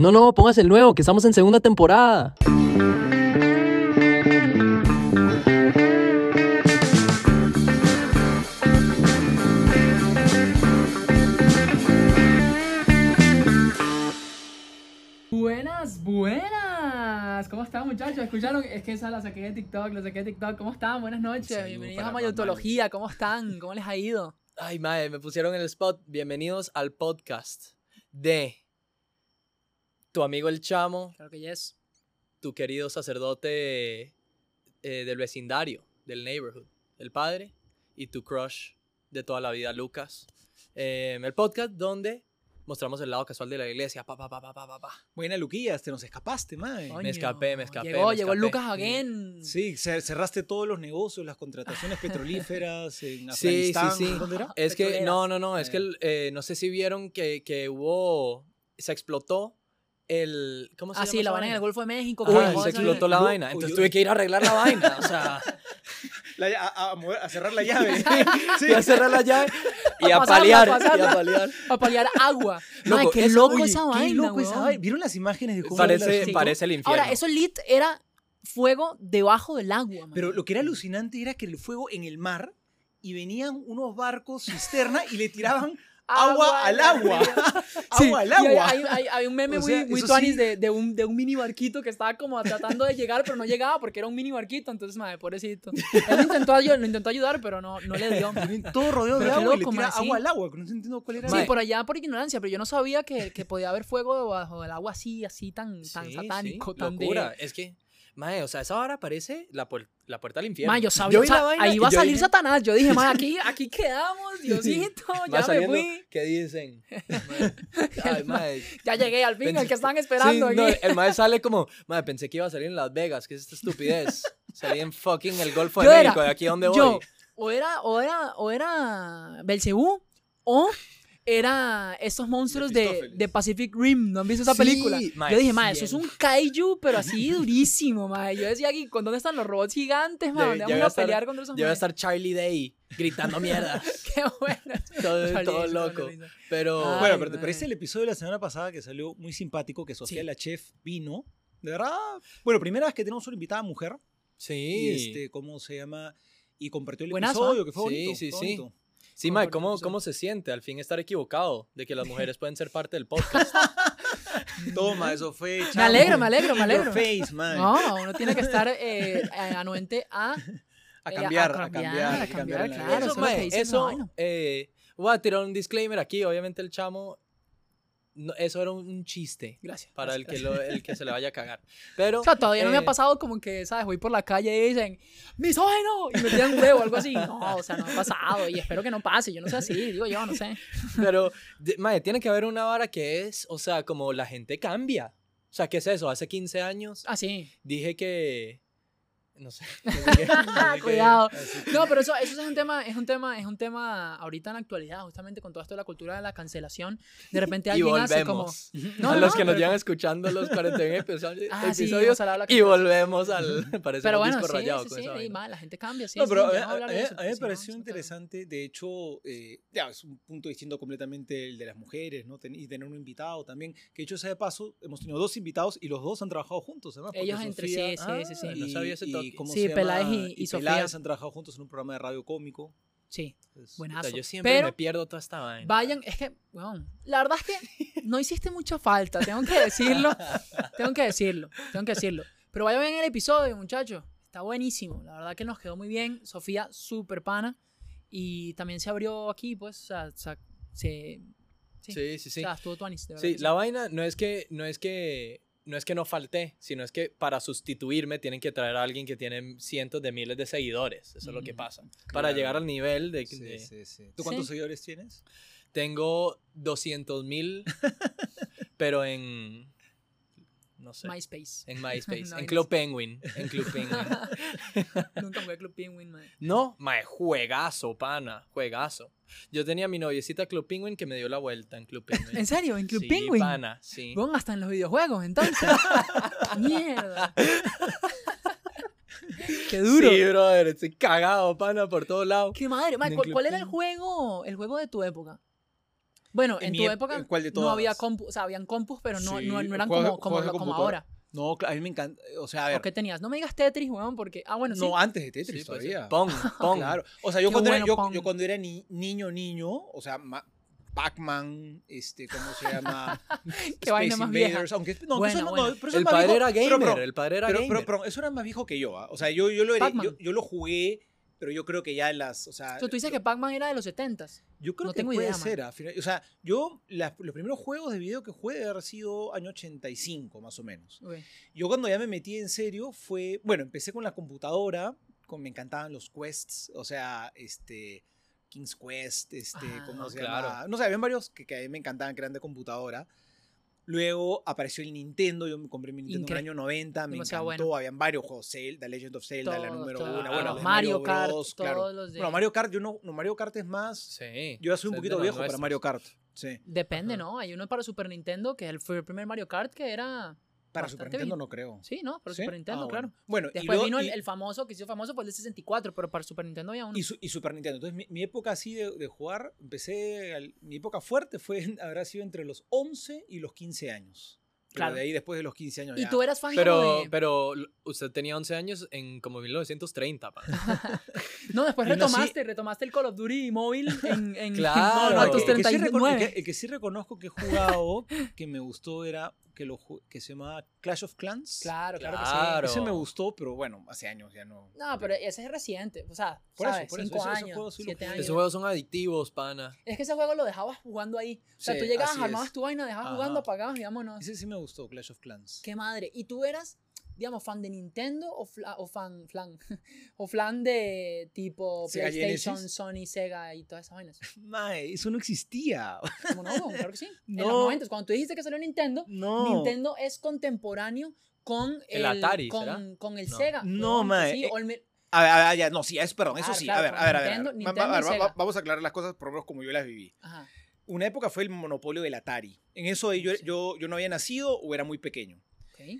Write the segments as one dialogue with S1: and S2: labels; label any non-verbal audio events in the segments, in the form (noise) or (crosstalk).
S1: No, no, póngase el nuevo, que estamos en segunda temporada.
S2: Buenas, buenas. ¿Cómo están, muchachos? ¿Escucharon? Es que esa la saqué de TikTok, la saqué de TikTok. ¿Cómo están? Buenas noches. Bienvenidos a. Mayotología. ¿Cómo están? ¿Cómo les ha ido?
S1: Ay, madre, me pusieron en el spot. Bienvenidos al podcast de tu amigo el chamo,
S2: Claro que yes.
S1: tu querido sacerdote eh, del vecindario, del neighborhood, el padre, y tu crush de toda la vida, Lucas. Eh, el podcast donde mostramos el lado casual de la iglesia. Pa, pa, pa, pa, pa, pa, pa.
S3: Buena Luquillas, te nos escapaste, mae.
S2: Coño,
S1: escapé, me escapé,
S2: Llegó,
S1: me
S2: llegó el
S1: escapé.
S2: Lucas again.
S3: Sí, cer- cerraste todos los negocios, las contrataciones (laughs) petrolíferas en
S1: Sí, sí,
S3: Afganistán.
S1: sí.
S3: ¿Dónde era?
S1: Es que, no, no, no, es que el- eh, no sé si vieron que, que hubo, se explotó el, ¿cómo se
S2: Ah,
S1: llama?
S2: sí, la vaina en el? Golfo de México. Que
S1: se explotó la vaina,
S3: yo-
S1: entonces tuve que ir a arreglar la vaina, o sea, (laughs)
S3: La- a, a mover- a cerrar la llave. (laughs) sí.
S1: a cerrar la llave y
S2: A
S1: a
S2: pasarla,
S1: paliar,
S2: a pasarla.
S1: y a paliar.
S2: Para paliar agua. (laughs)
S1: Loco,
S2: Ay, qué loco
S1: oye,
S2: esa
S3: Qué
S2: vaina,
S3: loco esa vaina. ¿Vieron las imágenes de cómo
S1: Parece, parece el infierno.
S2: Ahora, eso lit era fuego debajo del agua, man.
S3: Pero lo que era alucinante era que el fuego en el mar y venían unos barcos cisterna y le tiraban agua, al agua. (laughs)
S2: Sí,
S3: agua al agua.
S2: Hay, hay- hay un meme
S3: O sea,
S2: muy, muy tuanis
S3: sí.
S2: de, de un, de un mini barquito que estaba como tratando de llegar, pero no llegaba porque era un mini barquito. Entonces, madre, pobrecito. Él intentó, lo intentó ayudar, pero no, no le dio.
S3: Todo rodeado de agua y le tira agua al agua. que No entiendo cuál era.
S2: Sí, por allá por ignorancia, pero yo no sabía que, que podía haber fuego debajo del agua así, así tan, tan
S1: Sí,
S2: satánico,
S1: sí,
S2: tan
S1: locura.
S2: de...
S1: Es que, mae, o sea, esa hora parece la, puer- la puerta al infierno.
S2: Ma, yo sabía,
S1: la
S2: ahí va a salir
S1: dije,
S2: Satanás. Yo dije, ma, aquí, (laughs) aquí quedamos, Diosito, (laughs) ya me fui.
S1: ¿Qué dicen? (laughs) Ay, mae,
S2: Ya llegué al fin,
S1: Pensé-
S2: el que estaban esperando
S1: Sí, no,
S2: aquí.
S1: el mae sale como, madre, pensé que iba a salir en Las Vegas, ¿qué es esta estupidez? Salí en fucking el Golfo de
S2: Yo era-
S1: México, ¿de aquí a dónde voy?
S2: Yo, o era, o era, o era Belcebú, o era estos monstruos de, de Pacific Rim. ¿No han visto esa
S1: Sí,
S2: película?
S1: mae,
S2: yo dije, ma, eso es un kaiju, pero así durísimo, ma. Yo decía aquí, ¿con dónde están los robots gigantes, ma?
S1: Ya-
S2: ¿Dónde vamos
S1: va
S2: a
S1: a estar-
S2: pelear contra esos
S1: Ya va a estar Charlie Day gritando mierda. (laughs)
S2: Qué bueno.
S1: todo,
S2: Charlie,
S1: todo
S2: Charlie,
S1: loco. Pero,
S2: Ay,
S3: Bueno, pero te
S2: mae.
S3: parece el episodio de la semana pasada que salió muy simpático, que Sofía
S2: Sí.
S3: la chef vino. De verdad. Bueno, primera vez que tenemos una invitada mujer.
S1: sí.
S3: Y este, ¿cómo se llama? Y compartió el
S2: Buenazo,
S3: episodio,
S2: ¿ah?
S3: que fue
S1: Sí,
S3: bonito.
S1: sí, sí. Sí, Mae, ¿cómo. ¿cómo se siente al fin estar equivocado de que las mujeres (laughs) pueden ser parte del podcast? (laughs)
S3: Toma, eso fue.
S2: Me alegro, me alegro, me (laughs) alegro.
S3: face, man.
S2: No, uno tiene que estar eh, eh, anuente a...
S3: A
S2: eh,
S3: cambiar, a
S2: cambiar,
S3: cambiar,
S2: a
S3: a cambiar
S2: cambiar,
S3: la
S2: claro. eso
S1: eso, mae, eso,
S2: vaina.
S1: eh, voy a tirar un disclaimer aquí, obviamente el chamo, no, eso era un, chiste
S2: Gracias.
S1: para el
S2: gracias,
S1: que, lo, el que se le vaya a cagar. (laughs) Pero,
S2: O sea, todavía no me
S1: eh,
S2: ha pasado como que, ¿sabes? Voy por la calle y dicen, misógeno, y me tiran un huevo o algo así. No, o sea, no ha pasado y espero que no pase. Yo no sé así, digo yo, no sé.
S1: Pero, de- mae, tiene que haber una vara que es, o sea, como la gente cambia. O sea, ¿qué es eso? Hace 15 años
S2: Ah, sí.
S1: dije que... No sé. (laughs) no no (laughs)
S2: Cuidado. No, pero eso, eso es un tema, es un tema, es un tema ahorita en la actualidad, justamente con todo esto de la cultura de la cancelación. De repente (laughs)
S1: Y
S2: alguien hace como. No,
S1: a los
S2: no,
S1: que nos llevan escuchando los 41 episodios,
S2: Ah, sí,
S1: episodios
S2: la
S1: y volvemos al... Parecemos
S2: Pero bueno,
S1: disco
S2: sí,
S1: rayado
S2: sí,
S1: con
S2: sí, y más, la gente cambia, sí.
S3: No,
S2: sí,
S3: pero
S2: sí,
S3: a,
S2: a
S3: a-
S2: eso,
S3: a mí me pareció interesante. De hecho, eh, ya, es un punto distinto completamente el de las mujeres, ¿no? Ten- y tener un invitado también. Que dicho sea de paso, hemos tenido dos invitados y los dos han trabajado juntos, además.
S2: Ellos entre sí,
S3: Sofía
S2: sí, sí, sí.
S1: Ah, no sabía ese toque.
S3: ¿cómo
S2: Sí,
S3: se llama?
S2: Peláez y- y Sofía.
S3: Peláez han trabajado juntos en un programa de radio cómico.
S2: Sí,
S3: Entonces,
S2: buenazo.
S1: Yo siempre
S2: Pero
S1: me pierdo toda esta vaina.
S2: vayan, es que, weón, la verdad es que (laughs) no hiciste mucha falta, tengo que decirlo, tengo que decirlo, tengo que decirlo. Pero vayan en el episodio, muchachos, está buenísimo, la verdad que nos quedó muy bien, Sofía, súper pana, y también se abrió aquí, pues, o sea, se... Sí,
S1: Sí, sí, sí.
S2: O sea, estuvo tuanis, de verdad
S1: Sí, la vaina no es que no es que no es que no falté, sino es que para sustituirme tienen que traer a alguien que tiene cientos de miles de seguidores. Eso es lo que pasa. Para llegar al nivel de,
S3: Sí,
S1: de-
S3: sí, sí. ¿Tú cuántos
S2: Sí.
S3: seguidores tienes?
S1: tengo 200 mil, (laughs) pero en no sé,
S2: MySpace.
S1: en MySpace, (laughs)
S2: No,
S1: en Club. Penguin, en Club (laughs) Penguin.
S2: Nunca jugué Club Penguin, man.
S1: No, mae, juegazo, pana, juegazo. Yo tenía mi noviecita Club Penguin que me dio la vuelta en Club Penguin.
S2: ¿En serio? ¿En Club
S1: sí,
S2: Penguin?
S1: pana, sí.
S2: Weón, hasta en los videojuegos, entonces. (laughs) Mierda. Qué duro.
S1: Sí, brother, estoy cagado, pana, por todos lados.
S2: Qué madre. Ma,
S3: En
S2: ¿cuál, cuál era el juego, el juego de tu época? Bueno,
S3: En
S2: en, tu época
S3: ¿en cuál de
S2: no había
S3: todas?
S2: compus, o sea, habían compus, pero no,
S3: Sí,
S2: no, no eran como, como, lo- como ahora.
S3: No, a mí me encanta. O sea, a ver.
S2: ¿O qué tenías? No me digas Tetris, weón, porque... Ah, bueno, sí.
S3: No, antes de Tetris
S1: Sí, pues,
S3: todavía.
S1: Pong, (laughs) Pong.
S3: Claro. O sea, yo
S2: Qué
S3: cuando, era,
S2: bueno,
S3: yo,
S2: Pong.
S3: yo cuando era ni- niño, niño, o sea, ma- Pac-Man, este, ¿cómo se llama? (laughs)
S2: Qué vaina más vieja.
S3: Invaders, Aunque, no,
S2: Buena,
S3: eso no, pero eso
S1: El
S3: es más
S1: padre
S3: viejo,
S1: era
S3: pero-
S1: gamer,
S3: pero-
S1: el padre era
S3: pero,
S1: gamer.
S3: pero, pero eso era más viejo que yo, ¿ah? O sea, yo, yo, lo era- yo, yo lo jugué, pero yo creo que ya en las, o sea...
S2: Sea, tú dices que Pac-Man era de los 70s.
S3: Yo creo
S2: no
S3: que
S2: tengo
S3: puede
S2: idea,
S3: ser. a final- o sea, yo los primeros juegos de video que jugué debe haber sido año 85, más o menos. Yo cuando ya me metí en serio fue, bueno, empecé con la computadora, con, me encantaban los quests, o sea, este, King's Quest, este,
S2: Ah,
S3: ¿cómo se
S1: claro.
S3: llama? No sé, habían varios que, que a mí me encantaban, que eran de computadora. Luego apareció el Nintendo, yo me compré mi Nintendo en el año 90, me
S2: demasiado
S3: encantó,
S2: bueno.
S3: habían varios juegos, Zelda, Legend of Zelda, la número
S2: todos.
S3: uno,
S1: Ah,
S3: bueno,
S2: Mario Kart,
S3: Bros, claro.
S2: todos los de...
S3: Bueno, Mario Kart, yo no, no, Mario Kart es más,
S1: Sí.
S3: yo ya soy un poquito viejo para. Mario Kart, sí.
S2: Depende,
S1: Ajá.
S2: ¿no? Hay uno para Super Nintendo, que el, fue el primer Mario Kart, que era...
S3: Para Super Nintendo
S2: bien.
S3: no creo.
S2: Sí, ¿no? Para
S3: ¿Sí?
S2: Super Nintendo,
S3: Ah,
S2: claro.
S3: Bueno, Bueno, y
S2: Después
S3: luego-
S2: vino el,
S3: y-
S2: el famoso, que hizo famoso, fue el de 64, pero para Super Nintendo había uno.
S3: Y, su- y Super Nintendo. Entonces, mi, mi época así de, de jugar, empecé. al- mi época fuerte fue, habrá sido entre los 11 y los 15 años. Pero
S2: Claro.
S3: de ahí, después de los 15 años.
S2: y
S3: ya-
S2: tú eras fan
S1: Pero,
S2: como de...
S1: pero usted tenía 11 años en como 1930, pa. (laughs)
S2: No, después retomaste, retomaste el Call of Duty móvil en, en, (laughs)
S1: Claro.
S2: en
S1: No,
S2: a
S1: no,
S2: tus
S3: el, que sí recono-
S2: 39.
S3: el que- el que sí reconozco que he jugado, que me gustó, era que, lo, ju- que se llamaba Clash of Clans.
S2: Claro, claro, que
S1: Claro.
S3: Ese me gustó, pero bueno, hace años ya no.
S2: sí. No, pero ese es reciente. O sea,
S3: Por eso,
S2: Cinco
S3: ese- ese
S2: años,
S3: juego sí
S2: siete años.
S1: Esos juegos son adictivos, pana.
S2: Es que ese juego lo dejabas jugando ahí. O sea,
S3: Sí,
S2: tú llegabas, armabas
S3: es.
S2: tu vaina, dejabas
S3: Ajá.
S2: jugando, apagabas y vámonos.
S3: Ese sí me gustó, Clash of Clans.
S2: Qué madre. ¿Y tú eras, digamos, fan de Nintendo o, fla- o fan, flan, (laughs) o flan de tipo
S3: Sega
S2: PlayStation,
S3: Genesis.
S2: Sony, Sega y todas esas vainas? (laughs)
S3: Mae, eso no existía.
S2: ¿Cómo no? (laughs) Claro que sí. En los
S3: No.
S2: 90, cuando tú dijiste que salió Nintendo,
S3: No.
S2: Nintendo es contemporáneo con
S1: El Atari,
S2: con,
S1: ¿será?
S2: con el
S1: No.
S2: Sega.
S3: No, mae,
S2: Sí,
S3: eh,
S2: o el
S3: A ver, a ver, ya, no, sí, es, perdón, eso
S2: Claro,
S3: sí.
S2: claro,
S3: a ver, a ver, a ver.
S2: Nintendo-
S3: Va-
S2: Nintendo
S3: va- a ver, va- va- vamos a aclarar las cosas por lo menos como yo las viví.
S2: Ajá.
S3: Una época fue el monopolio del Atari. En eso yo,
S2: Sí.
S3: yo, yo no había nacido o era muy pequeño.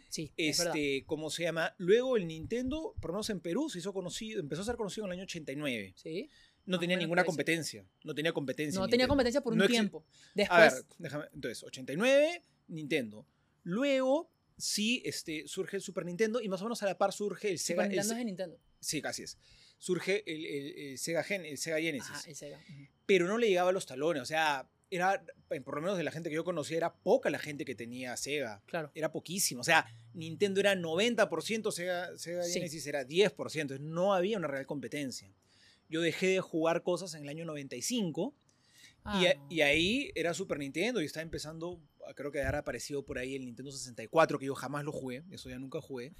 S2: Sí, es.
S3: Este, ¿cómo se llama? Luego el Nintendo, por lo menos en Perú, se hizo conocido, empezó a ser conocido en el año 89.
S2: Sí.
S3: No tenía ninguna competencia. No tenía competencia.
S2: No
S3: en
S2: tenía competencia por un
S3: No
S2: tiempo.
S3: A ver,
S2: Después,
S3: déjame. Entonces, 89, Nintendo. Luego, sí, este, surge el Super Nintendo y más o menos a la par surge el Sega.
S2: Super Nintendo es Nintendo.
S3: sí, casi es. Surge el, el- el Sega, Gen, el Sega Genesis.
S2: Ajá, el Sega.
S3: pero no le llegaba a los talones. O sea, era, por lo menos de la gente que yo conocía, era poca la gente que tenía Sega.
S2: Claro.
S3: Era poquísimo. O sea, Nintendo era 90%, Sega, Sega
S2: Sí.
S3: Genesis era 10%. Entonces no había una real competencia. Yo dejé de jugar cosas en el año 95
S2: Ah,
S3: y, a- y ahí era Super Nintendo y estaba empezando, creo que habrá aparecido por ahí el Nintendo 64, que yo jamás lo jugué, eso ya nunca jugué.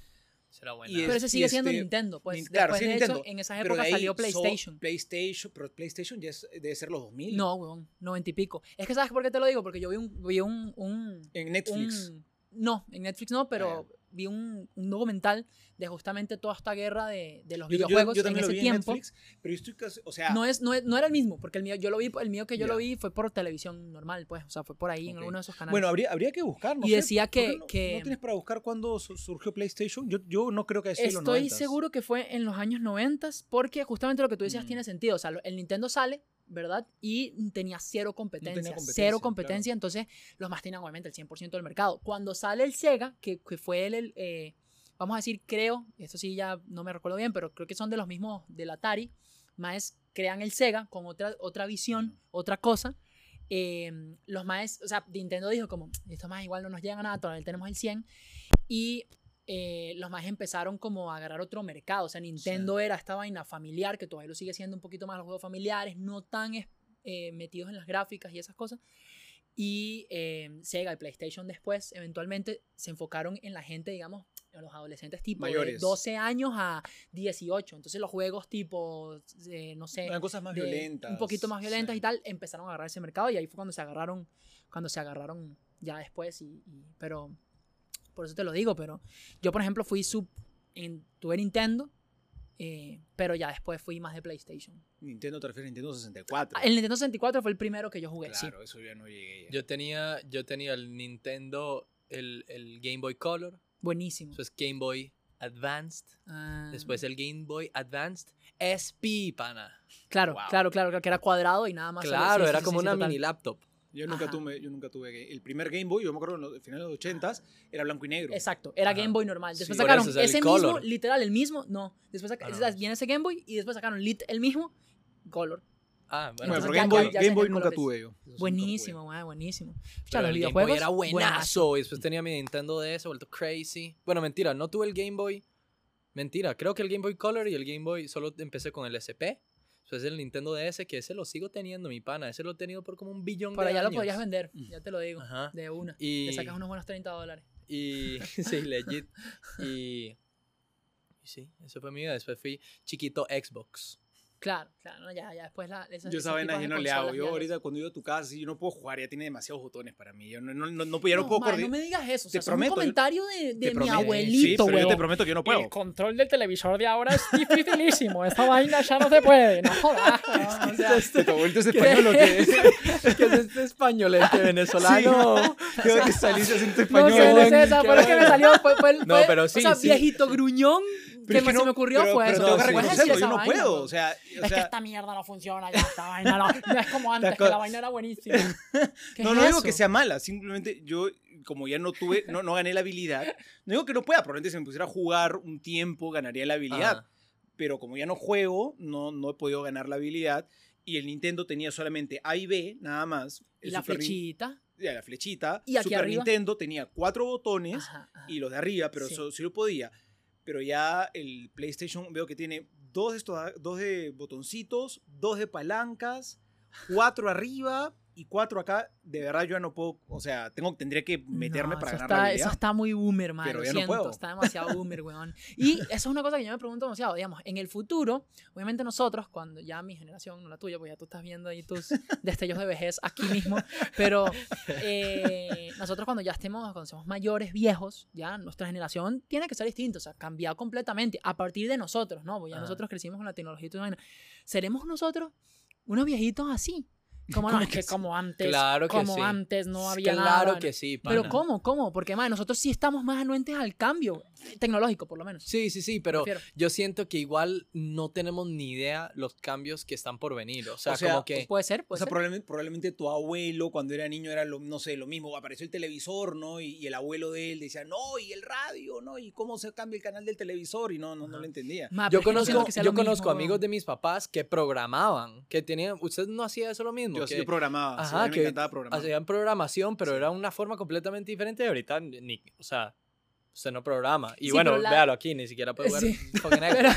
S1: Será buena.
S3: Y es-
S2: Pero ese sigue siendo
S3: este,
S2: Nintendo. Pues
S3: Nin- claro,
S2: después,
S3: sí,
S2: de
S3: Nintendo,
S2: hecho, en esa
S3: Pero de
S2: época
S3: ahí
S2: salió
S3: so-
S2: PlayStation.
S3: PlayStation, pero PlayStation ya es- debe ser los 2000.
S2: No, weón, noventa y pico. Es que, ¿sabes por qué te lo digo? Porque yo vi un... Vi un, un-
S3: En Netflix.
S2: un- no, en Netflix no, pero
S3: Ah,
S2: vi un, un documental de justamente toda esta guerra de, de los
S3: Yo- yo-
S2: videojuegos
S3: yo,
S2: en
S3: también
S2: ese
S3: lo vi
S2: tiempo.
S3: en Netflix, pero yo estoy casi, o sea,
S2: No, es, no, es- no era el mismo, porque el mío, yo lo vi, el mío que yo
S3: Ya.
S2: lo vi fue por televisión normal, pues, o sea, fue por ahí en
S3: Ok.
S2: alguno de esos canales.
S3: bueno, habría, habría que buscar, no
S2: Y
S3: sé,
S2: decía
S3: ¿por qué
S2: que-
S3: no,
S2: que-
S3: ¿No tienes para buscar cuándo su- surgió PlayStation? Yo, yo no creo que haya sido en los
S2: Estoy
S3: 90s.
S2: seguro que fue en los años 90 porque justamente lo que tú decías
S3: Mm.
S2: tiene sentido. O sea, el Nintendo sale, ¿verdad? Y tenía cero competencia.
S3: competencia,
S2: cero
S3: claro.
S2: competencia. Entonces, los más tenían obviamente el 100% del mercado. Cuando sale el Sega, que, que fue el, el, eh, vamos a decir, creo, esto sí ya no me recuerdo bien, pero creo que son de los mismos del Atari, más crean el Sega con otra, otra visión, otra cosa. Eh, los más, o sea, Nintendo dijo como, esto más igual no nos llega a nada, todavía tenemos el 100. Y eh, los más empezaron como a agarrar otro mercado. O sea, Nintendo era esta vaina familiar, que todavía lo sigue siendo un poquito más los juegos familiares, no tan eh, metidos en las gráficas y esas cosas. Y eh, Sega y PlayStation después, eventualmente, se enfocaron en la gente, digamos, en los adolescentes tipo de
S3: Mayores.
S2: 12 años a 18. Entonces los juegos tipo, eh, no sé,
S3: Eran cosas más
S2: de-
S3: violentas.
S2: un poquito más violentas
S3: sí.
S2: y tal, empezaron a agarrar ese mercado y ahí fue cuando se agarraron, cuando se agarraron ya después y, y- pero por eso te lo digo, pero yo por ejemplo fui sub, en, tuve Nintendo, eh, pero ya después fui más de PlayStation.
S3: Nintendo te refieres a Nintendo 64.
S2: Ah, El Nintendo 64 fue el primero que yo jugué, sí.
S3: claro, eso ya no llegué. ya.
S1: Yo tenía, yo tenía el Nintendo, el, el Game Boy Color.
S2: Buenísimo.
S1: Eso es Game Boy Advanced.
S2: Ah,
S1: Después el Game Boy Advanced SP, pana.
S2: Claro,
S3: Wow.
S2: claro, claro, claro, que era cuadrado y nada más.
S1: Claro,
S2: sí,
S1: era
S2: sí,
S1: como
S2: sí,
S1: una
S2: total.
S1: mini laptop.
S3: Yo nunca,
S2: Ajá.
S3: tuve, yo nunca tuve Game- el primer Game Boy, yo me acuerdo en los finales de los 80s, era blanco y negro.
S2: Exacto, era
S1: Ajá.
S2: Game Boy normal.
S3: Sí.
S2: Después
S1: Por
S2: sacaron ese mismo, literal, el mismo, no. Después saca-
S1: Ah, no.
S2: viene ese Game Boy y después sacaron lit el mismo, color.
S1: Ah, bueno.
S3: Pero Game
S2: ya-
S3: Boy,
S2: ya
S3: Game
S2: tenía
S3: Boy nunca
S2: colores.
S3: tuve yo. Nunca
S2: Buenísimo, buenísimo. O sea,
S1: Pero
S2: los
S1: el Game
S2: videojuegos.
S1: Boy era
S2: buenazo.
S1: buenazo. Y después tenía mi Nintendo DS, vuelto crazy. Bueno, mentira, no tuve el Game Boy. Mentira, creo que el Game Boy Color y el Game Boy solo empecé con el SP. Después el Nintendo DS, que ese lo sigo teniendo, mi pana. Ese lo he tenido por como un billón de
S2: allá lo
S1: años.
S2: podrías vender, ya te lo digo.
S1: Ajá.
S2: De una.
S1: Y,
S2: Le sacas unos buenos 30 dólares.
S1: y (laughs) sí, legit. Y, y sí, eso fue mi vida. Después fui chiquito Xbox.
S2: Claro, claro, no, ya, ya después la. esa-
S3: Yo esa vaina yo no le hago. Yo ahorita cuando iba a tu casa, si yo no puedo jugar, ya tiene demasiados botones para mí. Yo no, no, no, no, ya no puedo
S2: man, no me digas eso. O
S3: Te
S2: sea, eso es
S3: prometo,
S2: un
S3: yo-
S2: comentario de, de mi
S3: prometo- sí,
S2: abuelito,
S3: pero yo te prometo que yo no puedo.
S2: El control del televisor de ahora es dificilísimo. Esta vaina ya no se puede. No jodas. (laughs) o sea,
S3: ¿Tu abuelito es español o qué? (laughs)
S1: ¿Qué es este españolete venezolano? (laughs)
S3: ¿Qué va a salir ese acento
S2: no
S3: español?
S2: sé, no sé,
S1: weón,
S2: esa
S1: qué
S2: fue lo que me salió. Fue, fue, el-
S1: No, pero sí,
S2: O sea,
S1: sí.
S2: viejito gruñón
S3: Pero
S2: que
S3: no-
S2: se me ocurrió
S3: pero-
S2: fue
S3: pero
S2: eso.
S3: tengo que reconocerlo, yo no
S2: vaina,
S3: puedo. O sea, o
S2: Es que esta mierda no funciona ya, esta vaina no, no es como (laughs) antes, que la vaina era buenísima. (laughs) ¿Qué
S3: no,
S2: es
S3: no digo
S2: eso?
S3: que sea mala, simplemente yo, como ya no tuve, no, no gané la habilidad, no digo que no pueda, probablemente si me pusiera a jugar un tiempo ganaría la habilidad,
S1: Ajá.
S3: pero como ya no juego, no, no he podido ganar la habilidad, y el Nintendo tenía solamente A y B, nada más.
S2: Y
S3: el
S2: la
S3: Super
S2: flechita.
S3: ya, la flechita.
S2: ¿Y aquí
S3: Super
S2: arriba?
S3: Nintendo tenía cuatro botones
S2: Ajá, ajá.
S3: y los de arriba, pero
S2: Sí.
S3: eso sí lo podía. Pero ya el PlayStation veo que tiene dos estos, dos de botoncitos, dos de palancas, cuatro arriba y cuatro acá. De verdad yo ya no puedo, o sea, tengo, tendría que meterme
S2: No,
S3: para ganar
S2: está,
S3: la
S2: Eso está muy boomer, man.
S3: Pero
S2: lo
S3: ya no
S2: siento,
S3: puedo.
S2: Está demasiado boomer, weón. Y eso es una cosa que yo me pregunto demasiado. Digamos, en el futuro, obviamente nosotros, cuando ya mi generación, no la tuya, pues ya tú estás viendo ahí tus destellos de vejez aquí mismo, pero eh, nosotros cuando ya estemos, cuando seamos mayores, viejos, ya nuestra generación tiene que ser distinta, o sea, cambiar completamente a partir de nosotros, ¿no? Porque ya
S1: Ajá.
S2: nosotros crecimos con la tecnología y vaina. Seremos nosotros unos viejitos así. Como, no,
S3: ¿Cómo
S2: es
S3: que
S2: como antes,
S1: Claro que
S2: como
S1: sí.
S2: antes no había nada.
S1: Claro
S2: ¿no?
S1: que sí,
S2: Pero
S1: pana.
S2: ¿cómo? ¿Cómo? Porque, madre, nosotros sí estamos más anuentes al cambio tecnológico, por lo menos.
S1: Sí, sí, sí, pero yo siento que igual no tenemos ni idea los cambios que están por venir. O sea,
S3: O sea,
S1: como que...
S2: Puede ser,
S3: O
S2: puede
S3: sea,
S2: ser.
S3: probablemente, probablemente tu abuelo cuando era niño era lo, no sé, lo mismo, apareció el televisor, ¿no? Y, y el abuelo de él decía, no, y el radio, ¿no? Y cómo se cambia el canal del televisor y no, no, no lo entendía.
S2: Ma,
S1: Yo
S2: que
S1: conozco,
S2: que
S1: yo
S2: mismo,
S1: conozco amigos de mis papás que programaban, que tenían, usted no hacía eso lo mismo,
S3: Yo sí
S1: que
S3: yo programaba, sí,
S1: Ajá,
S3: a mí me
S1: que
S3: encantaba programar.
S1: hacían programación, pero
S3: Sí.
S1: era una forma completamente diferente ahorita ni, o sea, usted no programa. Y
S2: Sí,
S1: bueno,
S2: la-
S1: véalo aquí, ni siquiera puede jugar
S2: Sí. (laughs) (laughs) Pero,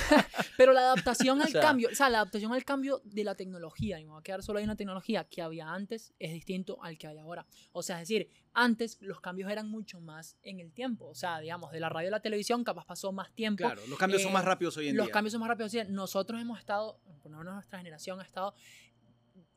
S2: pero la adaptación (laughs) al
S1: O sea-
S2: cambio, o sea, la adaptación al cambio de la tecnología, y me voy a quedar solo en la tecnología que había antes, es distinto al que hay ahora. O sea, es decir, antes los cambios eran mucho más en el tiempo. O sea, digamos, de la radio a la televisión capaz pasó más tiempo.
S3: Claro, los cambios son
S2: eh,
S3: más rápidos hoy en
S2: los
S3: día.
S2: cambios son más rápidos. O sea, nosotros hemos estado, por lo menos nuestra generación ha estado,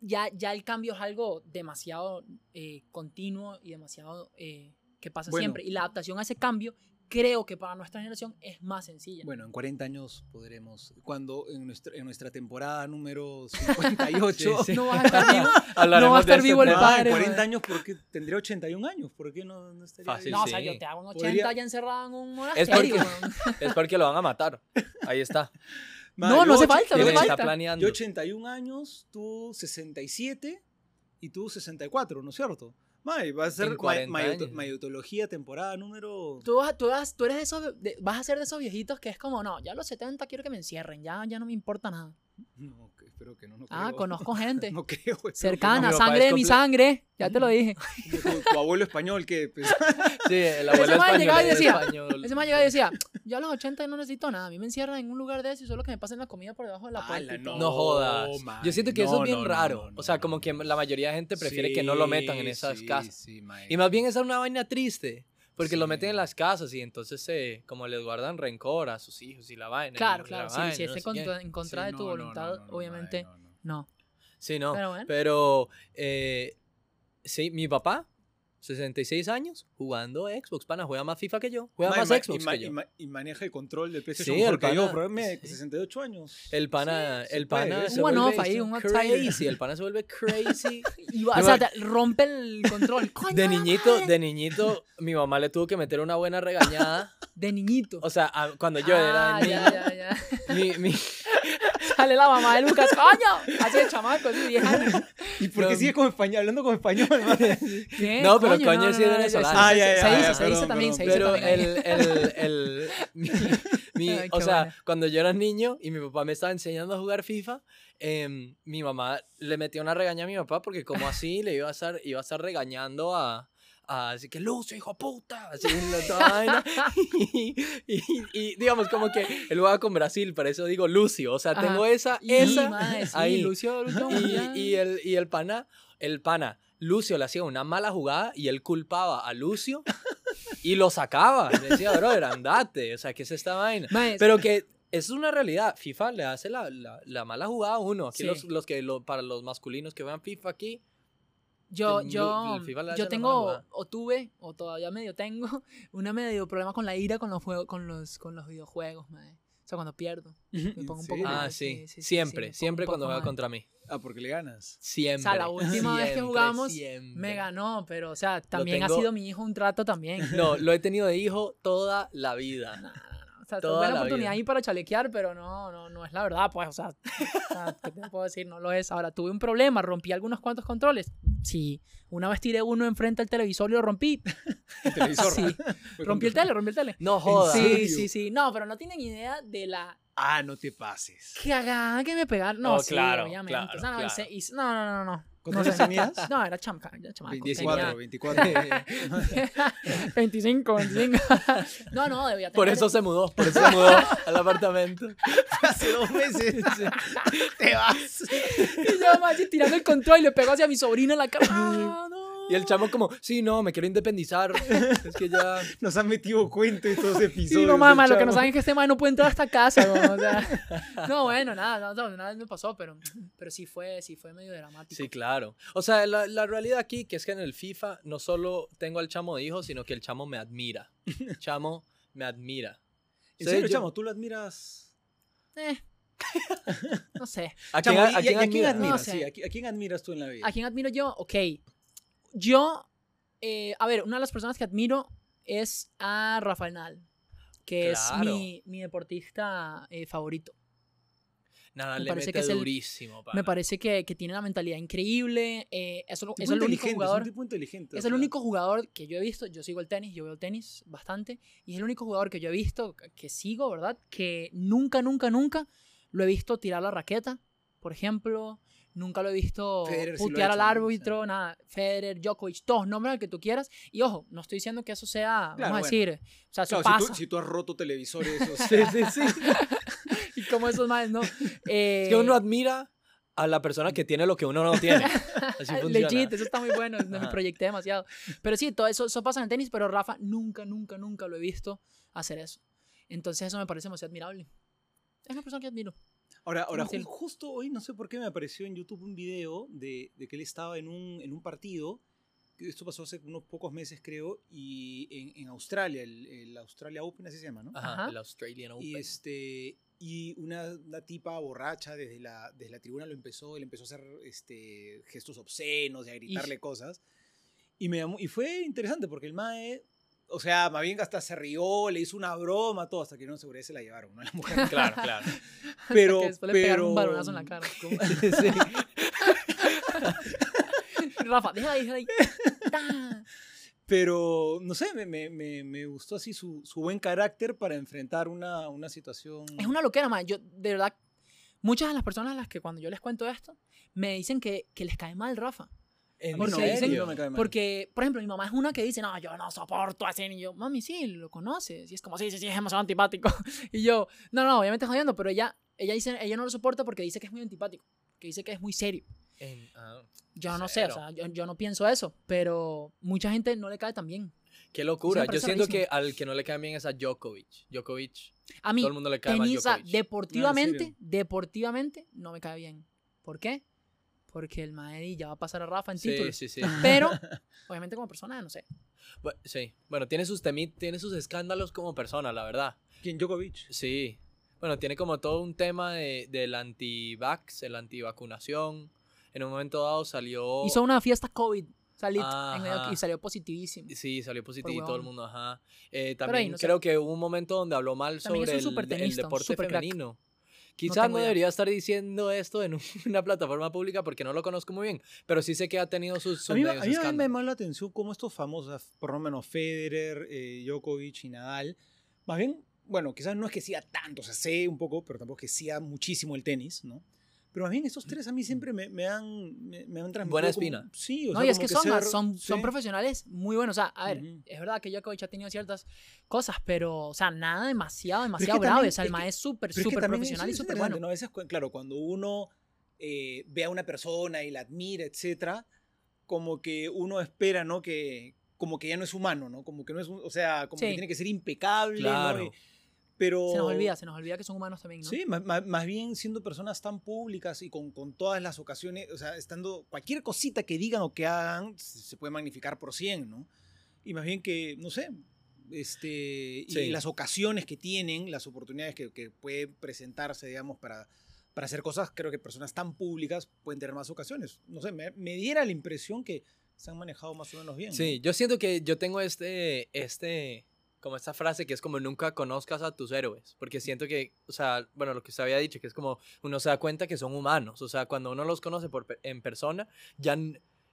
S2: ya, ya el cambio es algo demasiado eh, continuo y demasiado eh, que pasa
S3: Bueno.
S2: siempre. Y la adaptación a ese cambio, creo que para nuestra generación es más sencilla.
S3: Bueno, en 40 años podremos, cuando en nuestra, en nuestra temporada número 58, (laughs)
S1: Sí, sí.
S2: No vas a estar vivo. (laughs) No va a estar vivo el.
S3: Ah, en
S2: padre.
S3: 40
S2: man.
S3: años, porque tendría 81 años, ¿por qué no, no estaría
S1: Fácil,
S3: vivo?
S2: No, o sea,
S1: sí.
S2: yo te hago un 80
S3: Podría-
S2: ya encerrado en un
S1: Es
S2: monasterio.
S1: porque,
S2: weón. (laughs)
S1: es porque lo van a matar. Ahí está.
S3: Ma,
S2: No, no hace falta, no
S1: Él
S2: hace
S1: está
S2: falta.
S1: planeando.
S3: Yo 81 años, tú 67 y tú 64, ¿no es cierto? May, va a ser
S1: En 40
S3: ma- mayoto-
S1: años.
S3: mayotología temporada número...
S2: Tú, vas, tú, vas- tú eres de esos, de- vas a ser de esos viejitos que es como, no, ya a los 70 quiero que me encierren, ya, ya no me importa nada.
S3: No, que- espero que no, no
S2: Ah, conozco (laughs) gente.
S3: No creo.
S2: cercana, sangre de mi sangre, ya te lo dije.
S3: Tu, tu abuelo español que... pues, (laughs)
S1: Sí, el
S2: Ese
S1: abuelo español.
S2: llegaba y decía. Ese man llegaba y decía, yo a los 80 no necesito nada, a mí me encierran en un lugar de eso y solo que me pasen la comida por debajo de la puerta.
S3: Ala,
S2: y todo".
S1: No jodas.
S3: Man.
S1: Yo siento que eso es bien raro.
S3: no,
S1: o sea, como que la mayoría de gente prefiere que no lo metan en
S3: Sí,
S1: esas
S3: sí,
S1: casas.
S3: sí.
S1: Y más bien esa es una vaina triste. Porque lo meten en las casas y entonces eh, como les guardan rencor a sus hijos y la vaina.
S2: Claro, claro,
S1: la
S2: sí,
S1: vaina,
S2: si
S1: no
S2: contra- en contra
S3: Sí,
S2: de tu
S3: no,
S2: voluntad,
S3: no, no,
S2: obviamente,
S3: mae, no, no.
S2: no.
S1: Sí, no.
S2: Pero bueno.
S1: Pero, eh, sí, mi papá 66 años jugando Xbox, pana, juega más FIFA que yo, juega
S3: Ma-
S1: más
S3: ma-
S1: Xbox
S3: y, ma-
S1: que
S3: y
S1: yo.
S3: ma- y maneja el control del PlayStation
S1: Sí, el
S3: que yo,
S1: pana-
S3: pero me
S1: sí.
S3: 68 años.
S1: El pana,
S3: se
S1: el pana se vuelve
S2: ahí, un outsider.
S1: crazy, el pana se vuelve crazy. (laughs)
S2: Y va-
S1: Yo
S2: o sea, rompe el control. (laughs)
S1: De niñito, de niñito, mi mamá le tuvo que meter una buena regañada. (laughs)
S2: De niñito.
S1: O sea, a- cuando yo
S2: Ah,
S1: era niño,
S2: ya, ya, ya.
S1: mi, mi-
S2: Sale la mamá de Lucas, (laughs) coño. Así el chamaco, así 10 años.
S3: ¿Y por qué
S1: No.
S3: sigues con español, hablando con español? (laughs)
S2: ¿Qué?
S1: No, pero coño,
S2: no,
S1: sí
S2: no,
S1: es
S2: no,
S1: venezolano.
S2: Se,
S3: Ah, ya,
S2: se-
S3: ya,
S2: se
S3: ya,
S2: dice,
S3: ya,
S2: se dice
S3: perdón,
S2: también,
S3: perdón.
S2: se dice
S1: Pero
S2: también.
S1: el, el, el, mi, mi- (laughs)
S2: Ay,
S1: o sea, cuando yo era niño y mi papá me estaba enseñando a jugar FIFA, em, mi mamá le metió una regaña a mi papá porque como así le iba a estar, iba a estar regañando a así que Lucio, hijo puta, así la toda vaina. (laughs) Y, y- y, digamos como que él juega con Brasil, por eso digo Lucio, o sea,
S2: Ajá.
S1: tengo esa,
S2: Y,
S1: esa
S2: sí,
S1: ahí.
S2: Lucio, Lucio,
S1: y, el, y el pana, el pana, Lucio le hacía una mala jugada y él culpaba a Lucio y lo sacaba. Le decía, brother, andate. O sea, ¿qué es esta vaina? Pero que es una realidad. FIFA le hace la, la, la mala jugada a uno. Aquí
S2: Sí.
S1: los, los que, lo- para los masculinos que vean FIFA aquí,
S2: Yo, yo, yo tengo, o tuve, o todavía medio tengo, (laughs) una medio problema con la ira con los, juegos, con los, con los videojuegos, mae. O sea, cuando pierdo. Me pongo un poco mal.
S1: ah,
S2: sí,
S1: sí,
S2: sí, sí, sí,
S1: siempre, siempre cuando
S2: mal.
S1: contra mí.
S3: Ah, porque le ganas.
S1: Siempre.
S2: la última vez que jugamos,
S1: siempre.
S2: Me ganó, pero, o sea, también ha sido mi hijo un trato también. (laughs)
S1: No, lo he tenido de hijo toda la vida.
S2: O sea,
S1: Toda
S2: tuve la oportunidad
S1: vida.
S2: ahí para chalequear, pero no, no, no es la verdad, pues, o sea, o sea, ¿qué te puedo decir? No lo es. Ahora, tuve un problema, rompí algunos cuantos controles. Sí, una vez tiré uno enfrente al televisor y lo rompí. (laughs)
S3: El televisor.
S2: Sí, (laughs) rompí el tele, rompí el tele.
S1: No jodas.
S2: Sí, sí, sí. No, pero no tienen idea de la
S3: Ah, no te pases.
S2: cagada que me pegaron. No,
S1: Oh,
S2: sí,
S1: claro,
S2: obviamente.
S1: claro,
S2: o sea, no,
S1: claro.
S2: hice- hice- no, no, no, no, no.
S3: ¿Cuántos
S2: no
S3: años tenías?
S2: No, era chamaca, era chamaco.
S3: 24,
S2: tenía
S3: 24.
S2: 25, 25. No, no, debía tener.
S1: Por eso se mudó, por eso se mudó (laughs) al apartamento. (laughs)
S3: Hace dos meses. (laughs) te vas.
S2: Y yo, machi, tirando el control y le pegó hacia mi sobrino en la cara. Ah, no.
S1: Y el chamo como, sí, no, me quiero independizar. Es que ya... (laughs)
S3: Nos han metido cuento estos (laughs) episodios.
S2: Sí, no mamá, lo que no
S3: chavo.
S2: saben es que este man no puede entrar a esta casa, ¿no? O sea, (laughs) no, bueno, nada, no, no, nada me pasó, pero, pero sí fue, sí fue medio dramático.
S1: Sí, claro. O sea, la, la realidad aquí que es que en el FIFA no solo tengo al chamo de hijo, sino que el chamo me admira. Chamo me admira.
S3: En serio,
S1: yo-
S3: chamo, tú lo admiras.
S2: Eh, no sé.
S1: ¿A quién,
S3: Chamo,
S1: a-
S3: ¿y-
S1: a
S3: y-
S1: quién
S3: y a quién
S1: admira?
S3: admiras?
S2: No sé.
S3: Sí, ¿a qui- a quién admiras tú en la vida?
S2: ¿A quién admiro yo? Ok. Yo, eh, a ver, una de las personas que admiro es a Rafael Nadal, que es mi, mi deportista eh, favorito.
S1: Nada,
S2: me
S1: le
S2: parece
S1: mete
S2: que es
S1: durísimo.
S2: Me parece que, que tiene una mentalidad increíble. eh, es, el único jugador.
S3: Es un tipo inteligente.
S2: Es el único jugador que yo he visto, yo sigo el tenis, yo veo el tenis bastante, y es el único jugador que yo he visto, que sigo, ¿verdad? Que nunca, nunca, nunca lo he visto tirar la raqueta, por ejemplo, nunca lo he visto
S3: Federer sí
S2: putear
S3: hecho,
S2: al árbitro, nada, Federer, Djokovic, todos, nombres al que tú quieras, y ojo, no estoy diciendo que eso sea,
S3: Claro,
S2: vamos a
S3: bueno.
S2: decir, o sea, eso
S3: Claro,
S2: pasa,
S3: si, tú, si tú has roto televisores, o (laughs) sea,
S1: Sí, sí, sí. (laughs)
S2: y como esos más, ¿no? (laughs) Eh,
S1: Es que uno admira a la persona que tiene lo que uno no tiene. Así funciona.
S2: Legit, eso está muy bueno, no me proyecté demasiado. Pero sí, todo eso, eso pasa en el tenis, pero Rafa nunca, nunca, nunca lo he visto hacer eso. Entonces eso me parece demasiado admirable. Es una persona que admiro.
S3: Ahora, ahora ju- justo hoy, no sé por qué me apareció en YouTube un video de, de que él estaba en un, en un partido. Esto pasó hace unos pocos meses, creo, y en, en Australia, el, el Australia Open, así se llama, ¿no?
S1: Ajá,
S2: Ajá.
S1: el Australian Open.
S3: Y, este, y una, una tipa borracha desde la, desde la tribuna lo empezó, él empezó a hacer este, gestos obscenos y a gritarle cosas. Y, me llamó- y fue interesante porque el Mae, o sea, más bien hasta se rió, le hizo una broma, todo, hasta que no seguridad se la llevaron, ¿no? (laughs) La mujer.
S1: Claro, claro. (laughs)
S3: Pero,
S2: que después le pegaron un
S3: pero-
S2: balonazo en la cara. (laughs) Rafa, déjala ahí, déjala ahí.
S3: Pero, no sé, me, me, me, me gustó así su, su buen carácter para enfrentar una, una situación.
S2: Es una loquera, man. Yo, de verdad, muchas de las personas a las que cuando yo les cuento esto, me dicen que, que les cae mal Rafa.
S1: ¿En
S2: Porque
S3: Porque
S2: dicen-
S3: no me cae mal.
S2: Porque, por ejemplo, mi mamá es una que dice, no, yo no soporto a ese niño. Mami, sí, lo conoces. Y es como, sí, sí, sí, es demasiado antipático. (laughs) Y yo, no, no, obviamente jodiendo, pero ella, ella dice, ella no lo soporta porque dice que es muy antipático. Que dice que es muy serio.
S1: En- ah,
S2: Yo no sé, o
S1: Cero.
S2: sea, yo, yo no pienso eso, pero mucha gente no le cae tan bien.
S1: Qué locura. Yo siento que
S2: rarísimo.
S1: al que no le cae bien es a Djokovic. Djokovic,
S2: A mí,
S1: todo el mundo le cae mal
S2: tenis, o sea,
S1: Djokovic.
S2: deportivamente,
S3: serio?
S2: deportivamente, no me cae bien. ¿Por qué? Porque el Mae ya va a pasar a Rafa en
S1: Sí,
S2: títulos.
S1: sí, sí.
S2: Pero, (laughs) obviamente como persona, no sé.
S1: Bu- sí. Bueno, tiene sus tiene sus escándalos como persona, la verdad.
S3: ¿Quién? Djokovic.
S1: Sí. Bueno, tiene como todo un tema de, del anti-vax, el antivacunación. En un momento dado salió...
S2: Hizo una fiesta COVID salit, en medio-
S1: Ajá.
S2: y salió positivísimo.
S1: Sí, salió positivo y todo el mundo, ajá. Eh,
S2: ahí,
S1: también
S2: no sé.
S1: creo que hubo un momento donde habló mal
S2: También es
S1: sobre
S2: un
S1: el, el deporte
S2: súper crack.
S1: Quizás no
S2: idea.
S1: debería estar diciendo esto en un- (laughs) una plataforma pública porque no lo conozco muy bien, pero sí sé que ha tenido sus, sus
S3: A mí, a mí me llama la atención cómo estos famosos, por lo menos Federer, eh, Djokovic y Nadal, más bien, bueno, quizás no es que sea tanto, o sea, sé un poco, pero tampoco es que sea muchísimo el tenis, ¿no? Pero más bien estos tres a mí siempre me, me han, me, me han transmitido
S1: Buena
S3: como-
S1: espina.
S3: sí, o
S2: No,
S3: sea,
S2: y es que son,
S3: ser-
S2: son, son profesionales muy buenos. O sea, a ver, es verdad que Djokovic ha tenido ciertas cosas, pero, o sea, nada demasiado,
S3: que
S2: demasiado
S3: también-
S2: grave. O sea, el
S3: es que-
S2: mae es súper,
S3: es que
S2: súper profesional y
S3: es
S2: súper
S3: interesante,
S2: bueno.
S3: ¿no? A veces, claro, cuando uno eh, ve a una persona y la admira, etcétera, como que uno espera, ¿no? Que como que ya no es humano, ¿no? Como que no es, un- o sea, como que tiene que ser impecable,
S1: Claro.
S3: ¿no? Y- pero
S2: Se nos olvida, se nos olvida que son humanos también, ¿no?
S3: Sí, más, más- más bien siendo personas tan públicas y con, con todas las ocasiones, o sea, estando cualquier cosita que digan o que hagan, se, puede magnificar por 100, ¿no? Y más bien que, no sé, este, y
S1: Sí.
S3: las ocasiones que tienen, las oportunidades que, que pueden presentarse, digamos, para, para hacer cosas, creo que personas tan públicas pueden tener más ocasiones. No sé, me, me diera la impresión que se han manejado más o menos bien. ¿no?
S1: Sí, yo siento que yo tengo este, este, como esta frase que es como nunca conozcas a tus héroes, porque siento que, o sea, bueno, lo que usted había dicho, que es como uno se da cuenta que son humanos, o sea, cuando uno los conoce por, en persona, ya,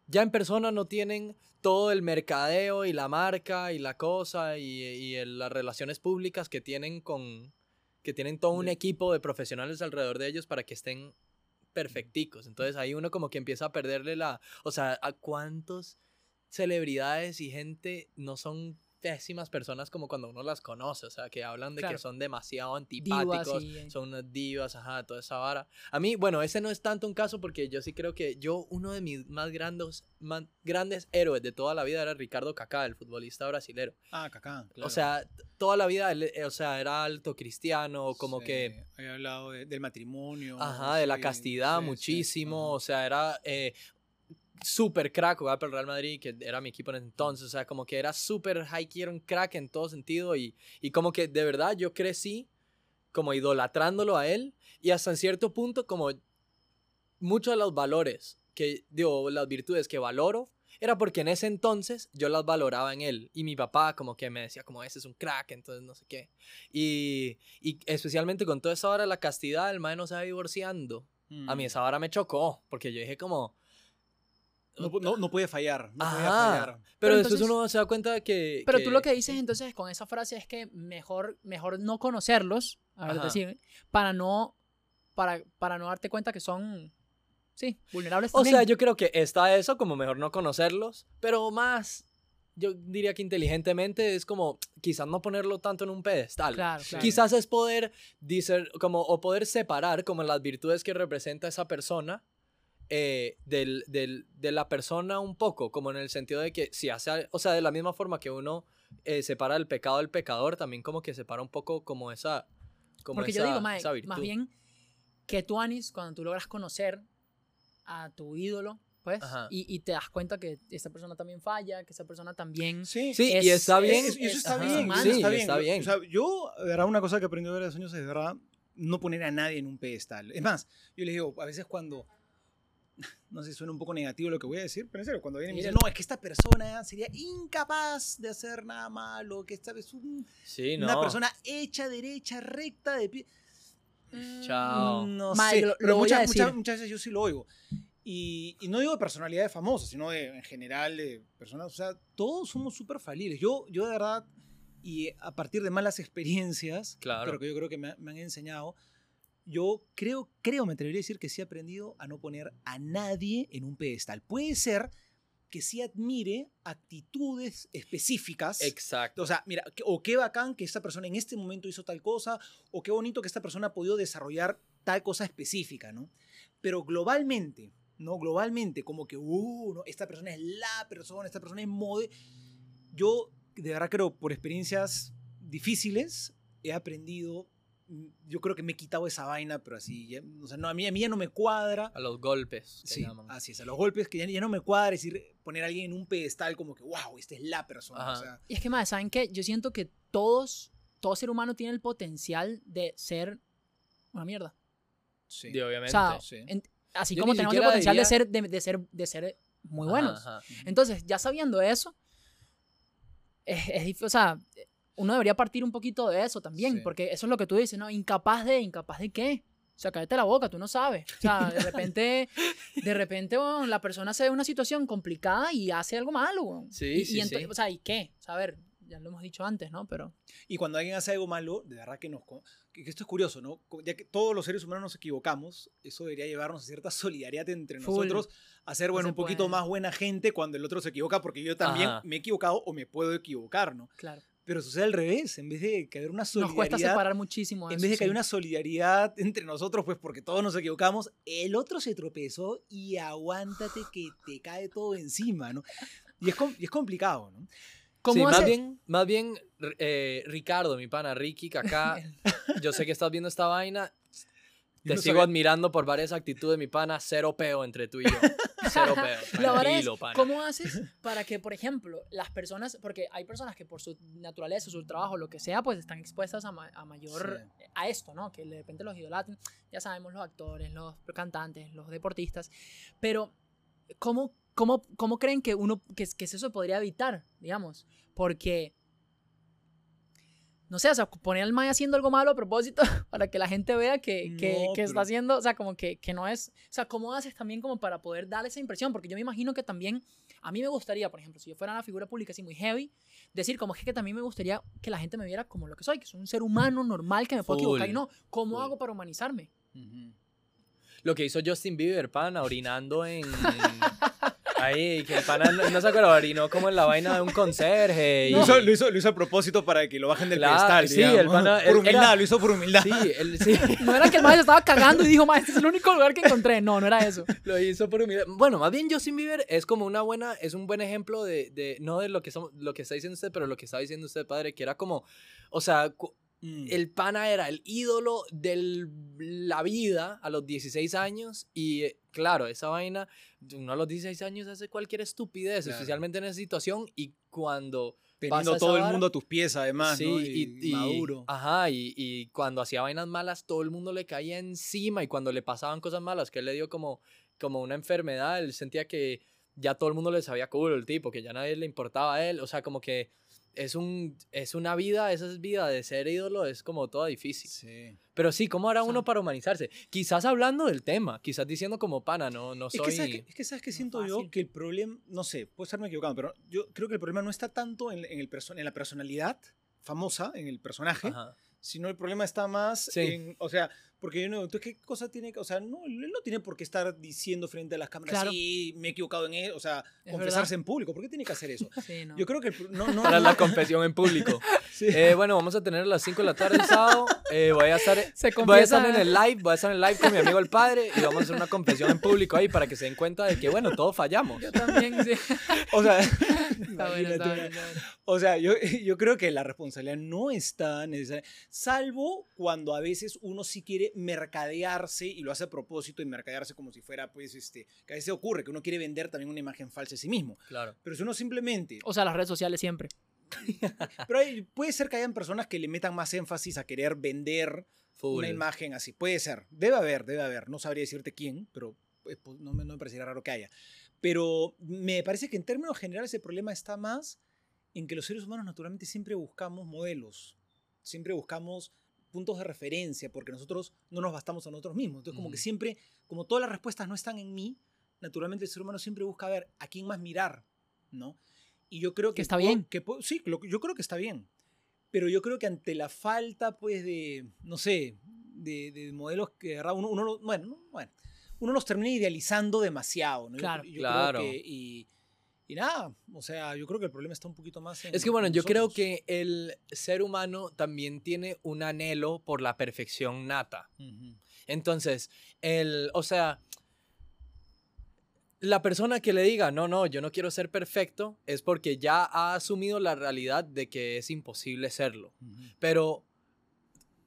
S1: ya en persona no tienen todo el mercadeo y la marca y la cosa y, y el- las relaciones públicas que tienen con, que tienen todo un equipo de profesionales alrededor de ellos para que estén perfecticos. Entonces ahí uno como que empieza a perderle la, o sea, a cuántos celebridades y gente no son pésimas personas como cuando uno las conoce, o sea, que hablan de
S2: Claro.
S1: que son demasiado
S2: Divas
S1: antipáticos, son unas divas, ajá, toda esa vara. A mí, bueno, ese no es tanto un caso porque yo sí creo que yo, uno de mis más grandes, más grandes héroes de toda la vida era Ricardo Kaká, el futbolista brasilero.
S3: Ah, Kaká,
S1: O
S3: claro.
S1: sea, t- toda la vida, él, eh, o sea, era alto cristiano, como
S3: Sí,
S1: que
S3: Había hablado de- del matrimonio.
S1: Ajá, de la castidad muchísimo, o sea, era eh, súper crack, jugaba por el Real Madrid, que era mi equipo en ese entonces, o sea, como que era súper high key, era un crack en todo sentido y, y como que de verdad yo crecí como idolatrándolo a él y hasta en cierto punto como muchos de los valores que, digo, las virtudes que valoro, era porque en ese entonces yo las valoraba en él. Y mi papá como que me decía como ese es un crack, entonces no sé qué. Y, y especialmente con toda esa hora de la castidad, el mae no se va divorciando. A mí
S3: Mm.
S1: esa hora me chocó, porque yo dije como...
S3: No, no, no puede fallar. No puede
S1: Ajá.
S3: fallar.
S1: Pero,
S2: Pero
S1: después
S2: entonces-
S1: uno se da cuenta de que...
S2: Pero tú lo que dices entonces con esa frase es que mejor, mejor no conocerlos, a ver,
S1: Ajá.
S2: decir, para no, para, para no darte cuenta que son, sí, vulnerables
S1: O
S2: también.
S1: sea, yo creo que está eso, como mejor no conocerlos, pero más, yo diría que inteligentemente es como quizás no ponerlo tanto en un pedestal.
S2: Claro, claro.
S1: Quizás es poder dicer, como, o poder separar como las virtudes que representa esa persona eh, del, del- de la persona un poco, como en el sentido de que si hace, o sea, de la misma forma que uno eh, separa el pecado del pecador, también como que separa un poco como esa, como
S2: Porque
S1: esa,
S2: yo digo, mae, más bien que tú, Anis, cuando tú logras conocer a tu ídolo, pues, y, y te das cuenta que esa persona también falla, que esa persona también...
S3: Sí,
S1: Sí,
S2: es-
S1: y está bien.
S3: Es- eso está bien.
S1: Sí,
S3: está bien.
S1: está bien.
S3: O sea, yo, de verdad, una cosa que aprendí varios años es, de verdad, no poner a nadie en un pedestal. Es más, yo les digo, a veces cuando, no sé, suena un poco negativo lo que voy a decir, pero en serio, cuando vienen y me
S2: Míralo.
S3: no, es que esta persona sería incapaz de hacer nada malo, que esta es un-
S1: Sí, no.
S3: una persona hecha, derecha, recta, de pie.
S1: Chao.
S3: Mm, No sé,
S2: lo- lo
S3: pero
S2: a
S3: muchas, muchas, muchas veces yo sí lo oigo. Y, y no digo de personalidades famosas, sino de, en general de personas, o sea, todos somos súper falibles. Yo, yo de verdad, y a partir de malas experiencias,
S1: Claro.
S3: pero que yo creo que me, me han enseñado, yo creo, creo, me atrevería a decir que sí he aprendido a no poner a nadie en un pedestal. Puede ser que sí admire actitudes específicas.
S1: Exacto.
S3: O sea, mira, o qué bacán que esta persona en este momento hizo tal cosa, o qué bonito que esta persona ha podido desarrollar tal cosa específica, ¿no? Pero globalmente, ¿no? Globalmente, como que, uh, no, esta persona es la persona, esta persona es mode. Yo, de verdad creo, por experiencias difíciles, he aprendido yo creo que me he quitado esa vaina, pero así, ya- o sea, no, a mí, a mí ya no me cuadra.
S1: A los golpes. que
S3: Sí,
S1: llaman.
S3: así es, a los golpes que ya, ya no me cuadra, es decir, poner a alguien en un pedestal como que, wow, esta es la persona. o
S1: Ajá.
S3: sea,
S2: Y es que, más, ¿saben qué? Yo siento que todos, todo ser humano tiene el potencial de ser una mierda.
S3: sí.
S1: Y
S2: O
S1: obviamente.
S2: sea,
S3: sí.
S2: en- así
S1: Yo
S2: como tenemos el potencial de,
S1: diría-
S2: ser, de, de ser, de ser muy
S1: Ajá,
S2: buenos.
S1: ajá.
S2: Entonces, ya sabiendo eso, es, es o sea, uno debería partir un poquito de eso también,
S3: Sí.
S2: porque eso es lo que tú dices, ¿no? Incapaz de, incapaz de qué. O sea, cállate la boca, tú no sabes. O sea, de repente, (laughs) de repente, bueno, la persona se ve una situación complicada y hace algo malo.
S1: Sí,
S2: y,
S1: sí,
S2: y ento-
S1: sí.
S2: O sea, ¿y qué? O sea, a ver, ya lo hemos dicho antes, ¿no? Pero
S3: Y cuando alguien hace algo malo, de verdad que nos... Que esto es curioso, ¿no? Ya que todos los seres humanos nos equivocamos, eso debería llevarnos a cierta solidaridad entre
S2: Full.
S3: nosotros, a ser, bueno,
S2: se
S3: un poquito
S2: puede.
S3: más buena gente cuando el otro se equivoca, porque yo también
S1: Ajá.
S3: me he equivocado o me puedo equivocar, ¿no?
S2: claro,
S3: Pero sucede al revés, en vez de que haya una
S2: nos
S3: solidaridad...
S2: cuesta separar muchísimo
S3: En
S2: eso,
S3: vez de que
S2: sí.
S3: haya una solidaridad entre nosotros, pues porque todos nos equivocamos, el otro se tropezó y aguántate que te cae todo encima, ¿no? Y es, com- y es complicado, ¿no?
S2: ¿Cómo
S1: sí, más bien, más bien eh, Ricardo, mi pana, Ricky, Kaká, (laughs) yo sé que estás viendo esta vaina. Te
S3: no
S1: sigo
S3: sabía-
S1: admirando por varias actitudes, mi pana. Cero peo entre tú y yo. (laughs) Cero peo.
S2: La verdad es,
S1: pana.
S2: ¿cómo haces para que, por ejemplo, las personas, porque hay personas que por su naturaleza, su trabajo, lo que sea, pues están expuestas a, ma- a mayor, a esto, ¿no? Que de repente los idolatran, ya sabemos, los actores, los cantantes, los deportistas, pero ¿cómo, cómo, cómo creen que uno, que, que eso se podría evitar, digamos? Porque, no sé, o sea, poner al Maya haciendo algo malo a propósito (laughs) para que la gente vea que, que,
S3: No,
S2: que está haciendo, o sea, como que, que no es, o sea, ¿cómo haces también como para poder dar esa impresión? Porque yo me imagino que también, a mí me gustaría, por ejemplo, si yo fuera una figura pública así muy heavy, decir como es que también me gustaría que la gente me viera como lo que soy, que soy un ser humano normal que me puedo equivocar y no, ¿cómo
S1: full.
S2: hago para humanizarme?
S1: Lo que hizo Justin Bieber, pana, orinando en. (laughs) Ahí, que el pana no, no se acuerda, orinó como en la vaina de un conserje. y-
S3: Lo, hizo, lo, hizo, lo hizo a propósito para que lo bajen del
S1: Claro,
S3: pedestal,
S1: sí,
S3: digamos.
S1: el pana-
S3: por
S1: él
S3: humildad,
S1: era-
S3: lo hizo por humildad.
S1: Sí, él, sí, (laughs)
S2: No era que el maestro estaba cagando y dijo, maestro, este es el único lugar que encontré. No, no era eso.
S1: lo hizo por humildad. Bueno, más bien Justin Bieber es como una buena, es un buen ejemplo de, de no de lo que, somos, lo que está diciendo usted, pero lo que está diciendo usted, padre, que era como, o sea,
S3: Mm.
S1: el pana era el ídolo de la vida a los 16 años y eh, claro, esa vaina, uno a los 16 años hace cualquier estupidez,
S3: Claro.
S1: especialmente en esa situación y cuando...
S3: Teniendo todo el mundo a tus pies, además,
S1: sí,
S3: ¿no?
S1: y, y-
S3: maduro.
S1: Ajá, y, y cuando hacía vainas malas, todo el mundo le caía encima. Y cuando le pasaban cosas malas, que él le dio como, como una enfermedad, él sentía que ya todo el mundo le sabía culo el tipo, que ya nadie le importaba a él. O sea, como que es, un, es una vida, esa es vida de ser ídolo, es como toda difícil.
S3: Sí.
S1: Pero sí, ¿cómo hará
S2: O sea-
S1: uno para humanizarse? Quizás hablando del tema, quizás diciendo como pana, no, no
S3: Es
S1: soy...
S3: que, ¿sabes qué, es que sabes que
S2: No
S3: siento yo que el problema, no sé, puedo estarme equivocando, pero yo creo que el problema no está tanto en, en el perso- en la personalidad famosa, en el personaje,
S1: Ajá.
S3: sino el problema está más
S1: Sí.
S3: en, o sea, porque yo no, entonces qué cosa tiene, que- o sea, no, él no tiene por qué estar diciendo frente a las cámaras,
S2: Claro.
S3: sí, me he equivocado en él, o sea,
S2: Es
S3: confesarse en público, ¿por qué tiene que hacer eso? (laughs)
S2: Sí, no.
S3: Yo creo que no, no,
S1: Para
S3: no-
S1: la confesión en público. (laughs)
S3: sí.
S1: Eh, bueno, vamos a tener a las 5 de la tarde el sábado. Eh, voy a estar... (laughs)
S2: Se
S1: Voy a estar
S2: confiesa-
S1: en el live, voy a estar en el live con mi amigo el padre y vamos a hacer una confesión en público ahí para que se den cuenta de que, bueno, todos fallamos.
S2: Yo también, sí.
S3: o sea,
S2: Está bueno, está bueno, está bueno.
S3: O sea, yo, yo creo que la responsabilidad no está necesaria, salvo cuando a veces uno sí quiere mercadearse y lo hace a propósito y mercadearse como si fuera, pues, este, que a veces ocurre que uno quiere vender también una imagen falsa de sí mismo.
S1: Claro.
S3: Pero si uno simplemente,
S2: O sea, las redes sociales siempre. (laughs)
S3: pero hay- puede ser que hayan personas que le metan más énfasis a querer vender
S1: Full.
S3: una imagen así, puede ser, debe haber, debe haber, no sabría decirte quién, pero eh, pues, no me, no me parecería raro que haya. Pero me parece que en términos generales el problema está más en que los seres humanos naturalmente siempre buscamos modelos, siempre buscamos puntos de referencia, porque nosotros no nos bastamos a nosotros mismos. Entonces, como que
S1: Ujú.
S3: siempre, como todas las respuestas no están en mí, naturalmente el ser humano siempre busca ver a quién más mirar, ¿no? Y yo creo que...
S2: Que está bien.
S3: Que sí, lo- yo creo que está bien. Pero yo creo que ante la falta, pues, de, no sé, de, de modelos que, uno, uno bueno, no, bueno, uno los termina idealizando demasiado, ¿no? Yo-
S2: Claro.
S3: yo creo
S1: Claro.
S3: que- y, y nada, o sea, yo creo que el problema está un poquito más en
S1: Es que bueno,
S3: en
S1: yo creo que el ser humano también tiene un anhelo por la perfección nata. Entonces, el, o sea, la persona que le diga, no, no, yo no quiero ser perfecto, es porque ya ha asumido la realidad de que es imposible serlo. Pero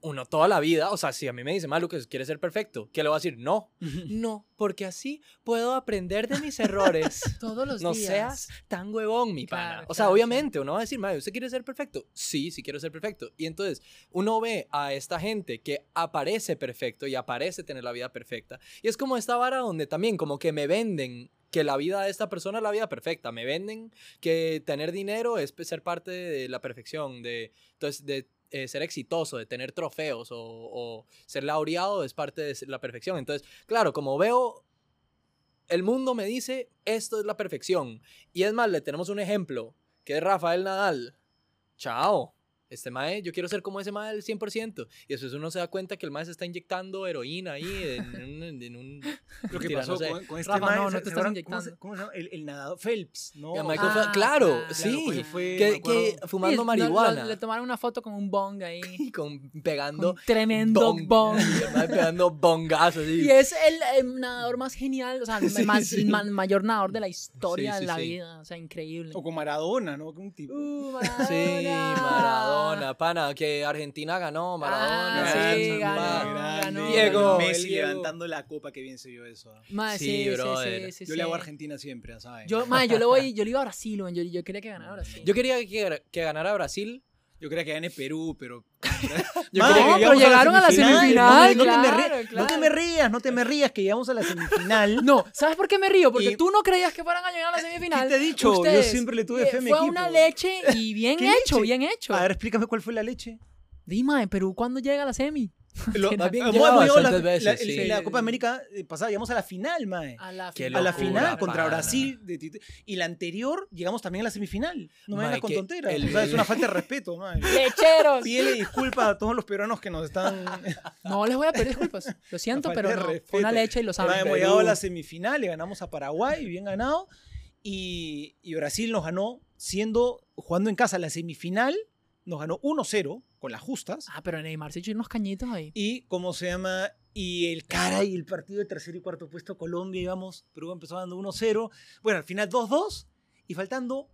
S1: uno toda la vida, o sea, si a mí me dice, Malu, que quiere ser perfecto, ¿qué le voy a decir? No, no, porque así puedo aprender de mis errores. (laughs)
S2: Todos los
S1: no
S2: días.
S1: seas tan huevón, mi
S2: Claro,
S1: pana. O sea,
S2: claro,
S1: obviamente uno va a decir, Mario, ¿usted quiere ser perfecto? Sí, sí quiero ser perfecto. Y entonces uno ve a esta gente que aparece perfecto y aparece tener la vida perfecta. Y es como esta vara donde también como que me venden que la vida de esta persona es la vida perfecta. Me venden que tener dinero es pues, ser parte de la perfección, de, entonces, de eh, ser exitoso, de tener trofeos o, o ser laureado es parte de la perfección. Entonces, claro, como veo el mundo me dice, esto es la perfección. Y es más, le tenemos un ejemplo, que es Rafael Nadal. Chao. Este mae, yo quiero ser como ese mae del 100%. Y después uno se da cuenta que el mae se está inyectando heroína ahí en, (laughs) un... en un-
S3: Lo que pasó
S1: no sé.
S3: con, con este
S2: Rafa,
S3: man,
S2: no, no
S3: ¿se-
S2: te estás inyectando.
S3: ¿Cómo se, cómo se llama? El, el nadador Phelps, ¿no?
S1: Y
S2: Ah,
S1: claro,
S2: claro,
S1: sí.
S3: pues, fue-
S1: que, que fumando
S2: Sí, no,
S1: marihuana.
S2: lo- le tomaron una foto con un bong ahí. (laughs)
S1: y con pegando
S2: un tremendo
S1: bong-
S2: bong. (laughs)
S1: el mae pegando bongazos.
S2: Y es el, el nadador más genial, o sea, el
S3: Sí,
S2: más-
S3: sí.
S2: el ma- mayor nadador de la historia
S1: Sí,
S2: de la
S1: sí.
S2: vida. O sea, increíble.
S3: O con Maradona, ¿no? Un tipo.
S2: Uh,
S1: Sí, Maradona, pana, que Argentina ganó, Maradona.
S2: Ah, sí, ganó, ganó.
S1: Diego,
S3: Messi
S1: Diego.
S3: levantando la copa, que bien se yo eso.
S2: Ma,
S1: Sí,
S2: sí, sí,
S1: brother.
S2: sí, sí,
S3: Yo le hago a. Argentina siempre, ya ¿sabes?
S2: Yo, ma, yo le voy, yo le iba a Brasil, man, yo, yo quería que ganara Brasil.
S1: Yo quería que, que ganara Brasil.
S3: Yo quería que gane Perú, pero. (laughs)
S1: Yo
S2: no,
S1: que
S2: pero llegaron a la semifinal,
S3: No, no te me
S2: claro,
S3: rías, no te me rías, no te me rías, que llegamos a la semifinal.
S2: No, ¿sabes por qué me río? Porque
S3: Y-
S2: tú no creías que fueran a llegar a la semifinal.
S3: ¿Qué te he dicho? Yo siempre le tuve
S2: eh,
S3: fe a mi
S2: Fue
S3: equipo.
S2: una leche y (laughs) bien
S3: ¿Qué
S2: hecho,
S3: leche?
S2: bien hecho.
S3: A ver, explícame cuál fue la leche.
S2: Dime, Perú, ¿cuándo llega a la semi? (laughs)
S3: Lo- llegado a la, la-
S1: veces,
S3: el-
S1: sí.
S3: la Copa América eh, pasada, llegamos a la final, mae.
S2: A la final.
S3: a la final contra
S1: pana.
S3: Brasil. de y la anterior llegamos también a la semifinal. No me vengas con tonteras.
S1: el-
S3: O sea, es una falta de respeto, mae. (laughs)
S2: ¡Lecheros!
S3: Pídele disculpas a todos los peruanos que nos están. (laughs)
S2: No les voy a pedir disculpas. Lo siento, pero no. Fue una leche y lo saben.
S3: hemos llegado a la semifinal, le ganamos a Paraguay, bien ganado. Y, y Brasil nos ganó siendo, jugando en casa la semifinal, nos ganó 1-0 con las justas.
S2: Ah, pero Neymar se echó unos cañitos ahí.
S3: Y, ¿cómo se llama? Y el cara y el partido de tercer y cuarto puesto Colombia, íbamos, Perú empezó dando 1-0. Bueno, al final 2-2 y faltando,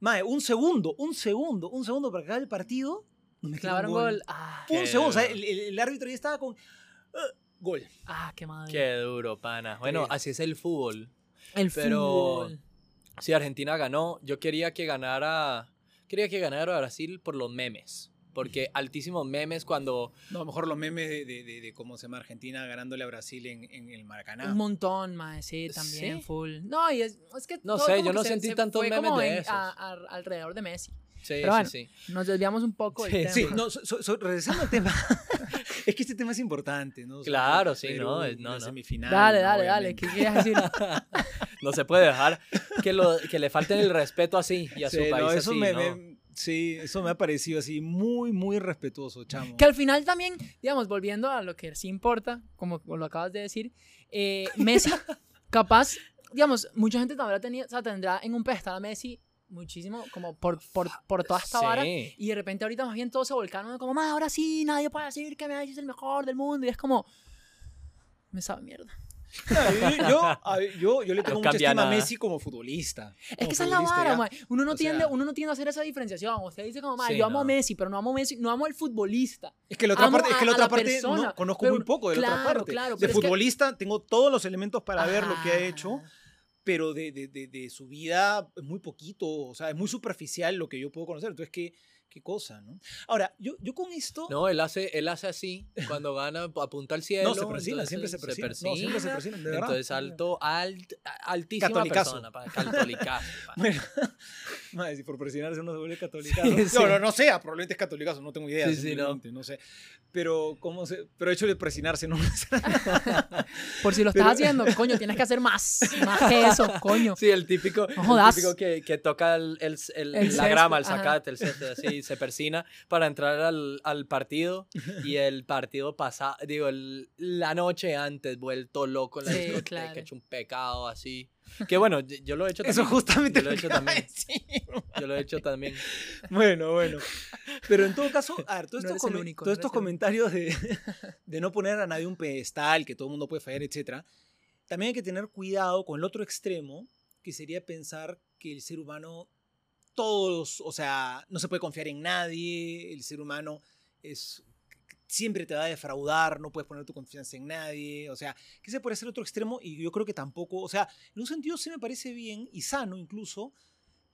S3: mae, un segundo, un segundo, un segundo para acabar el partido. Nos metieron
S2: Clavaron
S3: gol.
S2: gol. Ah,
S3: Un segundo, o sea,
S1: duro.
S3: el, el- el árbitro ya estaba con... "Ah, gol.
S2: ah, qué madre.
S1: Qué duro, pana. Bueno,
S3: Sí.
S1: así es el fútbol.
S2: El
S1: Pero-
S2: fútbol.
S1: Si Argentina ganó, yo quería que ganara. Quería que ganara Brasil por los memes. Porque altísimos memes cuando.
S3: No, a lo mejor los memes de, de- de- de cómo se llama Argentina ganándole a Brasil en, en el Maracaná.
S2: Un montón, más, sí, también,
S1: ¿Sí?
S2: full. No, y es, es que.
S1: No
S2: todo
S1: sé, yo no
S2: se-
S1: sentí
S2: se
S1: tantos
S2: fue
S1: memes
S2: como
S1: de
S2: en-
S1: esos.
S2: a- a- alrededor de Messi.
S1: Sí,
S2: Pero bueno,
S1: sí, sí.
S2: Nos desviamos un poco del
S1: Sí,
S2: tema.
S3: Sí, no, so- so- regresando al tema. (laughs) es que este tema es importante, ¿no? O sea,
S1: Claro, sí,
S3: Perú,
S1: no, es- no, no.
S3: semifinal,
S2: Dale, dale, dale. ¿Qué quieres decir? (laughs)
S1: No se puede dejar que, lo, que le falten el respeto así y a su
S3: Sí, no,
S1: país
S3: eso
S1: así,
S3: me,
S1: ¿no?
S3: me- sí, eso me ha parecido así muy, muy respetuoso, chamo.
S2: Que al final también, digamos, volviendo a lo que sí importa, como lo acabas de decir, eh, Messi, (laughs) capaz, digamos, mucha gente tendrá, tenía, o sea, tendrá en un pedestal a Messi muchísimo, como por, por, por toda esta vara.
S1: Sí.
S2: Y de repente ahorita más bien todos se volcaron como, "Ma, ahora sí, nadie puede decir que Messi es el mejor del mundo. Y es como, me sabe mierda.
S3: Yo, yo, a- yo, yo le tengo
S1: No
S3: mucha estima a
S1: nada.
S3: Messi como futbolista.
S2: Es
S3: Como
S2: que esa es la
S3: futbolista,
S2: vara. Uno no,
S3: O
S2: tiende,
S3: sea-
S2: uno no tiende a hacer esa diferenciación. Usted dice como,
S1: Sí,
S2: yo amo a
S1: no.
S2: Messi, pero no amo a Messi, no amo al futbolista.
S3: Es que la otra
S2: Amo
S3: parte, es que
S2: a-
S3: la
S2: a
S3: otra
S2: la
S3: parte
S2: persona,
S3: no, conozco
S2: pero-
S3: muy poco de la otra parte.
S2: claro,
S3: de
S2: es que-
S3: futbolista tengo todos los elementos para ver lo que ha hecho,
S2: Ah.
S3: pero de, de, de, de su vida es muy poquito, o sea, es muy superficial lo que yo puedo conocer. Entonces, qué, qué cosa, ¿no? Ahora, yo, yo con esto...
S1: No, él hace, él hace así, cuando gana, apunta al cielo.
S3: No, se persina, siempre se persina. No,
S1: persina,
S3: siempre se persina, de verdad.
S1: Entonces, alto, alt, altísima
S3: Catolicazo.
S1: persona, catolicazo. (laughs)
S3: Bueno, (laughs) madre, si por presionarse uno se vuelve católico.
S1: Sí, sí.
S3: No, no, no sea, probablemente es católicazo, no tengo idea.
S1: Sí, sí, no.
S3: no sé. Pero, ¿cómo se...? Pero hecho de presionarse, no (laughs)
S2: Por si lo
S3: Pero-
S2: estás haciendo, coño, tienes que hacer más, más que eso, coño.
S1: Sí, el típico,
S2: No
S1: el típico que, que toca el, el, el-
S2: El
S1: la grama, el
S2: ajá.
S1: zacate, el césped, así, se persina para entrar al, al partido y el partido pasa, digo, el- la noche antes, vuelto loco en la
S2: Sí,
S1: discoteca,
S2: claro.
S1: hecho un pecado así. (laughs) Que bueno, yo lo he hecho
S3: Eso
S1: también.
S3: justamente
S1: Yo lo he hecho también.
S3: decir.
S1: Yo lo he hecho también. (laughs)
S3: Bueno, bueno. Pero en todo caso, a ver, todos
S2: No
S3: estos,
S2: único,
S3: todos
S2: no
S3: estos comentarios de, (laughs) de no poner a nadie un pedestal, que todo el mundo puede fallar, etc. También hay que tener cuidado con el otro extremo, que sería pensar que el ser humano, todos, o sea, no se puede confiar en nadie, el ser humano es siempre te va a defraudar, no puedes poner tu confianza en nadie, o sea, que ese puede ser otro extremo y yo creo que tampoco, o sea, en un sentido sí me parece bien y sano incluso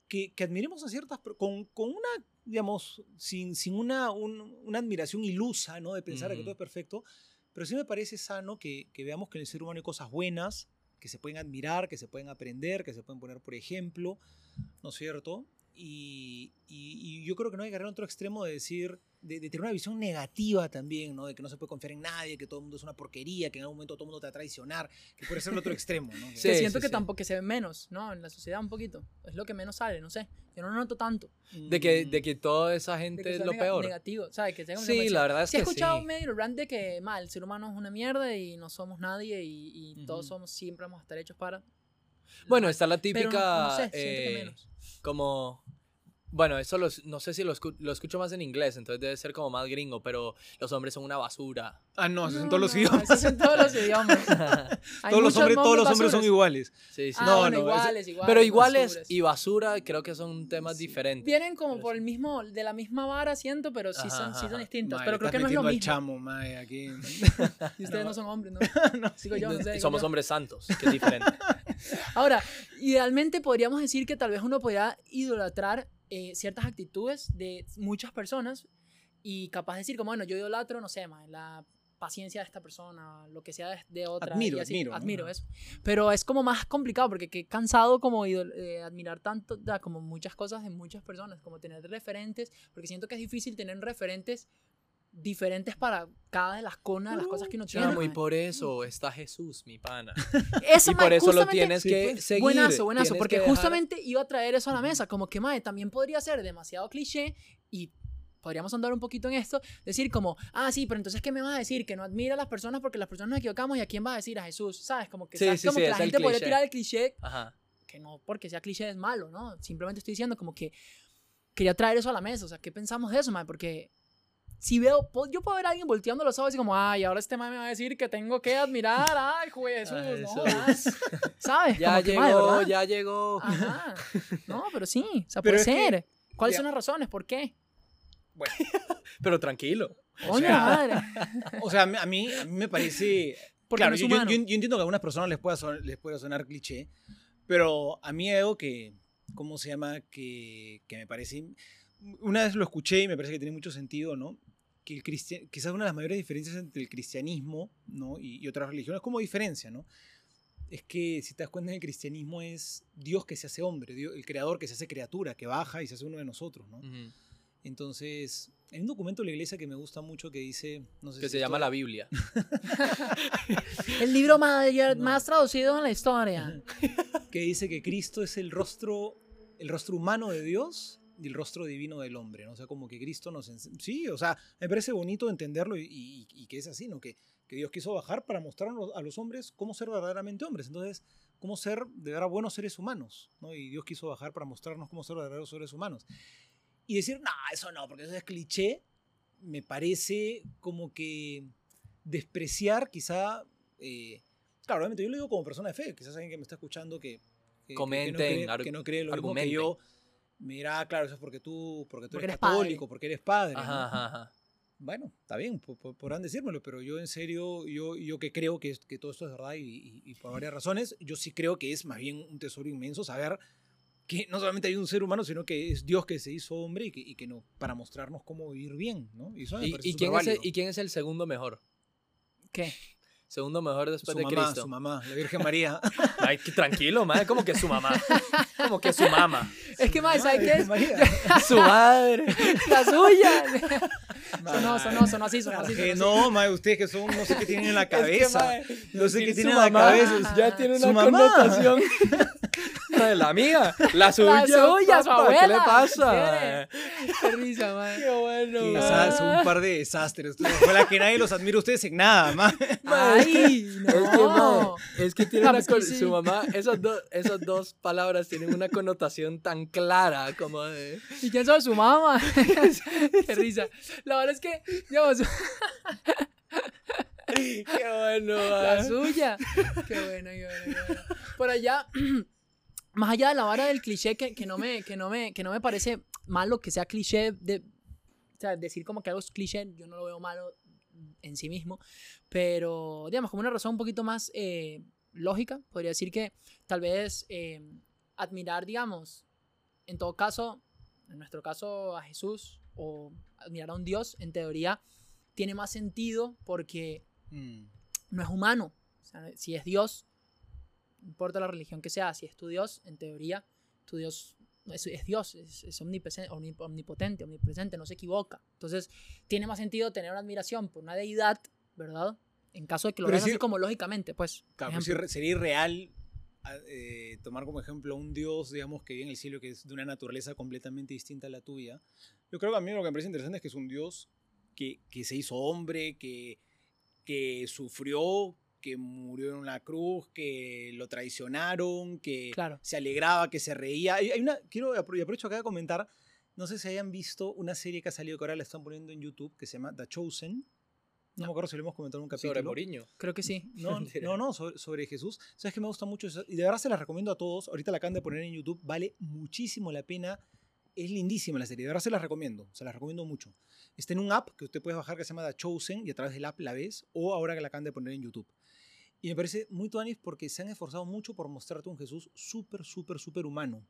S3: que, que admiremos a ciertas, con, con una, digamos, sin, sin una, un- una admiración ilusa, ¿no? De pensar que
S1: Ujú.
S3: todo es perfecto, pero sí me parece sano que, que veamos que en el ser humano hay cosas buenas, que se pueden admirar, que se pueden aprender, que se pueden poner por ejemplo, ¿no es cierto? Y, y- y yo creo que no hay que agarrar otro extremo de decir, de, de tener una visión negativa también, ¿no? De que no se puede confiar en nadie, que todo el mundo es una porquería, que en algún momento todo el mundo te va a traicionar, que puede ser el otro (laughs) extremo, ¿no?
S1: Sí,
S2: que siento
S1: sí,
S2: que
S1: sí.
S2: tampoco que se ve menos, ¿no? En la sociedad un poquito. Es lo que menos sale, no sé. Yo no lo noto tanto.
S1: De que, de que toda esa gente
S2: que
S1: es lo
S2: nega-
S1: peor.
S2: negativo, ¿sabes? Que tenga
S1: Sí, la verdad es
S2: Sí he
S1: que
S2: escuchado
S1: sí.
S2: medio rant de que, mal, el ser humano es una mierda y no somos nadie y, y todos
S3: Ujú.
S2: somos, siempre vamos a estar hechos para...
S1: Bueno, está la
S2: Pero
S1: típica.
S2: no, no sé, siento que
S1: eh,
S2: menos.
S1: Como. Bueno, eso lo es- no sé si lo, escu- lo escucho más en inglés, entonces debe ser como más gringo, pero los hombres son una basura.
S3: Ah, no, eso es en
S2: No,
S3: todos los
S2: no,
S3: idiomas.
S2: Eso es en todos los idiomas. (laughs)
S3: Todos los hombres, todos los hombres son iguales.
S1: Sí, sí.
S2: Ah,
S3: No,
S2: bueno,
S3: no,
S2: iguales, iguales.
S1: pero iguales
S2: basuras.
S1: y basura creo que son temas
S3: Sí.
S1: diferentes.
S2: Vienen como por el mismo, de la misma vara, siento, pero sí
S1: Ajá,
S2: son, sí son
S1: ajá.
S2: distintos.
S3: Mae,
S2: pero creo que no es lo
S3: al
S2: mismo.
S3: chamo, mae, aquí. (laughs)
S2: Y ustedes no,
S3: No.
S2: son hombres, ¿no? (laughs)
S3: No.
S2: Digo yo, no sé,
S1: Somos
S2: yo.
S1: hombres santos, que es diferente. (laughs)
S2: Ahora, idealmente podríamos decir que tal vez uno podría idolatrar eh, ciertas actitudes de muchas personas y capaz de decir como, bueno, yo idolatro, no sé, mae, la paciencia de esta persona, lo que sea de, de otra.
S3: Admiro,
S2: y así,
S3: admiro.
S2: Admiro eso. Pero es como más complicado porque qué cansado como eh, admirar tanto, da, como muchas cosas de muchas personas, como tener referentes, porque siento que es difícil tener referentes diferentes para cada de las conas, las cosas que uno tiene.
S1: Y por eso está Jesús, mi pana. (laughs)
S2: Eso,
S1: y
S2: mae,
S1: por eso lo tienes
S3: sí,
S1: que
S3: pues,
S1: seguir.
S2: Buenazo, buenazo,
S1: tienes
S2: porque
S1: dejar-
S2: justamente iba a traer eso a la mesa, como que, mae, también podría ser demasiado cliché y podríamos andar un poquito en esto, decir como, ah, sí, pero entonces, ¿qué me vas a decir? Que no admira a las personas porque las personas nos equivocamos y a quién vas a decir a Jesús, ¿sabes? Como que,
S1: Sí,
S2: ¿sabes?
S1: sí,
S2: como
S1: sí,
S2: que la gente podría tirar el cliché,
S1: Ajá.
S2: que no porque sea cliché es malo, ¿no? Simplemente estoy diciendo como que quería traer eso a la mesa, o sea, ¿qué pensamos de eso, mae? Porque si veo, yo puedo ver a alguien volteando los ojos y como, ay, ahora este mae me va a decir que tengo que admirar, ay, juez, Jesús,
S1: A
S2: no
S1: Jesús.
S2: jodas", ¿sabes?
S1: Ya
S2: Como que, mae,
S1: llegó, ya llegó.
S2: Ajá. No, pero sí, o sea,
S3: Pero
S2: puede
S3: que-
S2: ser. ¿Cuáles
S3: ya.
S2: son las razones? ¿Por qué?
S3: Bueno, (laughs)
S1: Pero tranquilo.
S2: Coño,
S3: sea,
S2: madre.
S3: o sea, a mí, a mí me parece.
S2: Porque
S3: claro,
S2: no
S3: yo, yo- entiendo que a algunas personas les pueda, son- les pueda sonar cliché, pero a mí algo que, ¿cómo se llama? Que, que me parece. Una vez lo escuché y me parece que tiene mucho sentido, ¿no? Que el cristian, quizás una de las mayores diferencias entre el cristianismo ¿no? y, y otras religiones, como diferencia, ¿no? Es que si te das cuenta, el cristianismo es Dios que se hace hombre, Dios- el creador que se hace criatura, que baja y se hace uno de nosotros, ¿no? Entonces, hay un documento de la iglesia que me gusta mucho que dice, no sé
S1: Que
S3: si
S1: se
S3: esto-
S1: llama la Biblia. (laughs)
S2: El libro más, (laughs)
S3: No.
S2: más traducido en la historia. (laughs)
S3: que dice que Cristo es el rostro, el rostro humano de Dios el rostro divino del hombre, ¿no? O sea, como que Cristo nos... Sí, o sea, me parece bonito entenderlo y, y- y que es así, ¿no? Que, que Dios quiso bajar para mostrarnos a los hombres cómo ser verdaderamente hombres. Entonces, cómo ser de verdad buenos seres humanos, ¿no? Y Dios quiso bajar para mostrarnos cómo ser verdaderos seres humanos. Y decir, no, eso no, porque eso es cliché, me parece como que despreciar quizá... eh, claro, obviamente yo lo digo como persona de fe, quizás alguien que me está escuchando que... que- que-
S1: Comenten,
S3: que, no cree,
S1: ar-
S3: que no cree lo mismo que yo. Mira, claro, eso es porque tú, porque tú
S2: Porque
S3: eres
S2: eres padre.
S3: católico, porque eres padre. ¿no?
S1: Ajá.
S3: Bueno, está bien, po- po- podrán decírmelo, pero yo en serio, yo, yo que creo que, es- que todo esto es verdad y, y- y por varias razones, yo sí creo que es más bien un tesoro inmenso saber que no solamente hay un ser humano, sino que es Dios que se hizo hombre y que, y que no, para mostrarnos cómo vivir bien, ¿no? Y, eso me
S1: ¿Y, quién es el. ¿Y quién es el segundo mejor?
S2: ¿Qué?
S1: Segundo mejor después
S3: su
S1: de
S3: mamá,
S1: Cristo.
S3: su mamá, la Virgen María. (laughs)
S1: Ay, que tranquilo, madre. Como que su mamá. Como que su mamá.
S2: Es que,
S3: Mamá,
S2: ¿sabes qué
S3: Virgen
S2: es?
S3: María. (laughs)
S1: Su madre.
S2: La suya. (laughs) sonó, sonó, sonó así, sonó así.
S3: Que
S2: sonó así.
S3: no, mae, ustedes que son, no sé qué tienen en la
S1: Es que,
S3: cabeza. no sé qué tienen en la cabeza.
S1: Ya tiene una
S3: mamá.
S1: Madre, la mía. La suya.
S2: suya, su
S1: papá, ¿Qué le pasa?
S2: Qué risa, mae.
S1: Qué bueno.
S3: Esas son un par de desastres. Fue la que nadie los admira a ustedes en nada, mae.
S2: Ay, (laughs)
S1: Es que,
S2: no.
S1: es que tiene
S2: No,
S1: una
S2: sí.
S1: su mamá, esas, dos esas dos palabras tienen una connotación tan clara como de...
S2: ¿Y quién sabe su mamá? (laughs) Qué risa. La verdad es que, digamos, (laughs)
S1: Qué bueno,
S2: la
S1: mae.
S2: suya. Qué bueno, qué bueno, qué bueno. Por allá, (clears throat) más allá de la vara del cliché, que, que, no, me, que, no, me, que no me parece malo que sea cliché, de, o sea, decir como que algo es cliché, yo no lo veo malo en sí mismo, pero digamos, como una razón un poquito más eh, lógica, podría decir que tal vez eh, admirar, digamos, en todo caso, en nuestro caso a Jesús o admirar a un Dios, en teoría, tiene más sentido porque
S3: Mm.
S2: no es humano. O sea, si es Dios, importa la religión que sea, si es tu Dios, en teoría, tu Dios es, es Dios, es, es omnipotente, omnipotente, omnipresente, no se equivoca. Entonces, tiene más sentido tener una admiración por una deidad, ¿verdad? En caso de que lo veas así como lógicamente, pues.
S3: Claro, sería irreal a- eh, tomar como ejemplo un dios, digamos, que vive en el cielo, que es de una naturaleza completamente distinta a la tuya. Yo creo que a mí lo que me parece interesante es que es un dios que, que se hizo hombre, que, que sufrió, que murió en una cruz, que lo traicionaron, que
S2: Claro.
S3: se alegraba, que se reía. Hay, una, quiero, aprovecho acá de comentar, no sé si hayan visto una serie que ha salido que ahora la están poniendo en YouTube, que se llama The Chosen. No,
S2: No.
S3: me acuerdo si lo hemos comentado en un capítulo.
S1: Sobre Mourinho.
S2: Creo que sí. (laughs)
S3: No, (laughs) no, no, sobre, sobre Jesús. Sabes que me gusta mucho eso? y de verdad se las recomiendo a todos. Ahorita la acaban de poner en YouTube, vale muchísimo la pena. Es lindísima la serie, de verdad se las recomiendo, se las recomiendo mucho. Está en un app que usted puede bajar que se llama The Chosen y a través del app la ves, o ahora que la acaban de poner en YouTube. Y me parece muy tuanis porque se han esforzado mucho por mostrarte un Jesús súper, súper, súper humano.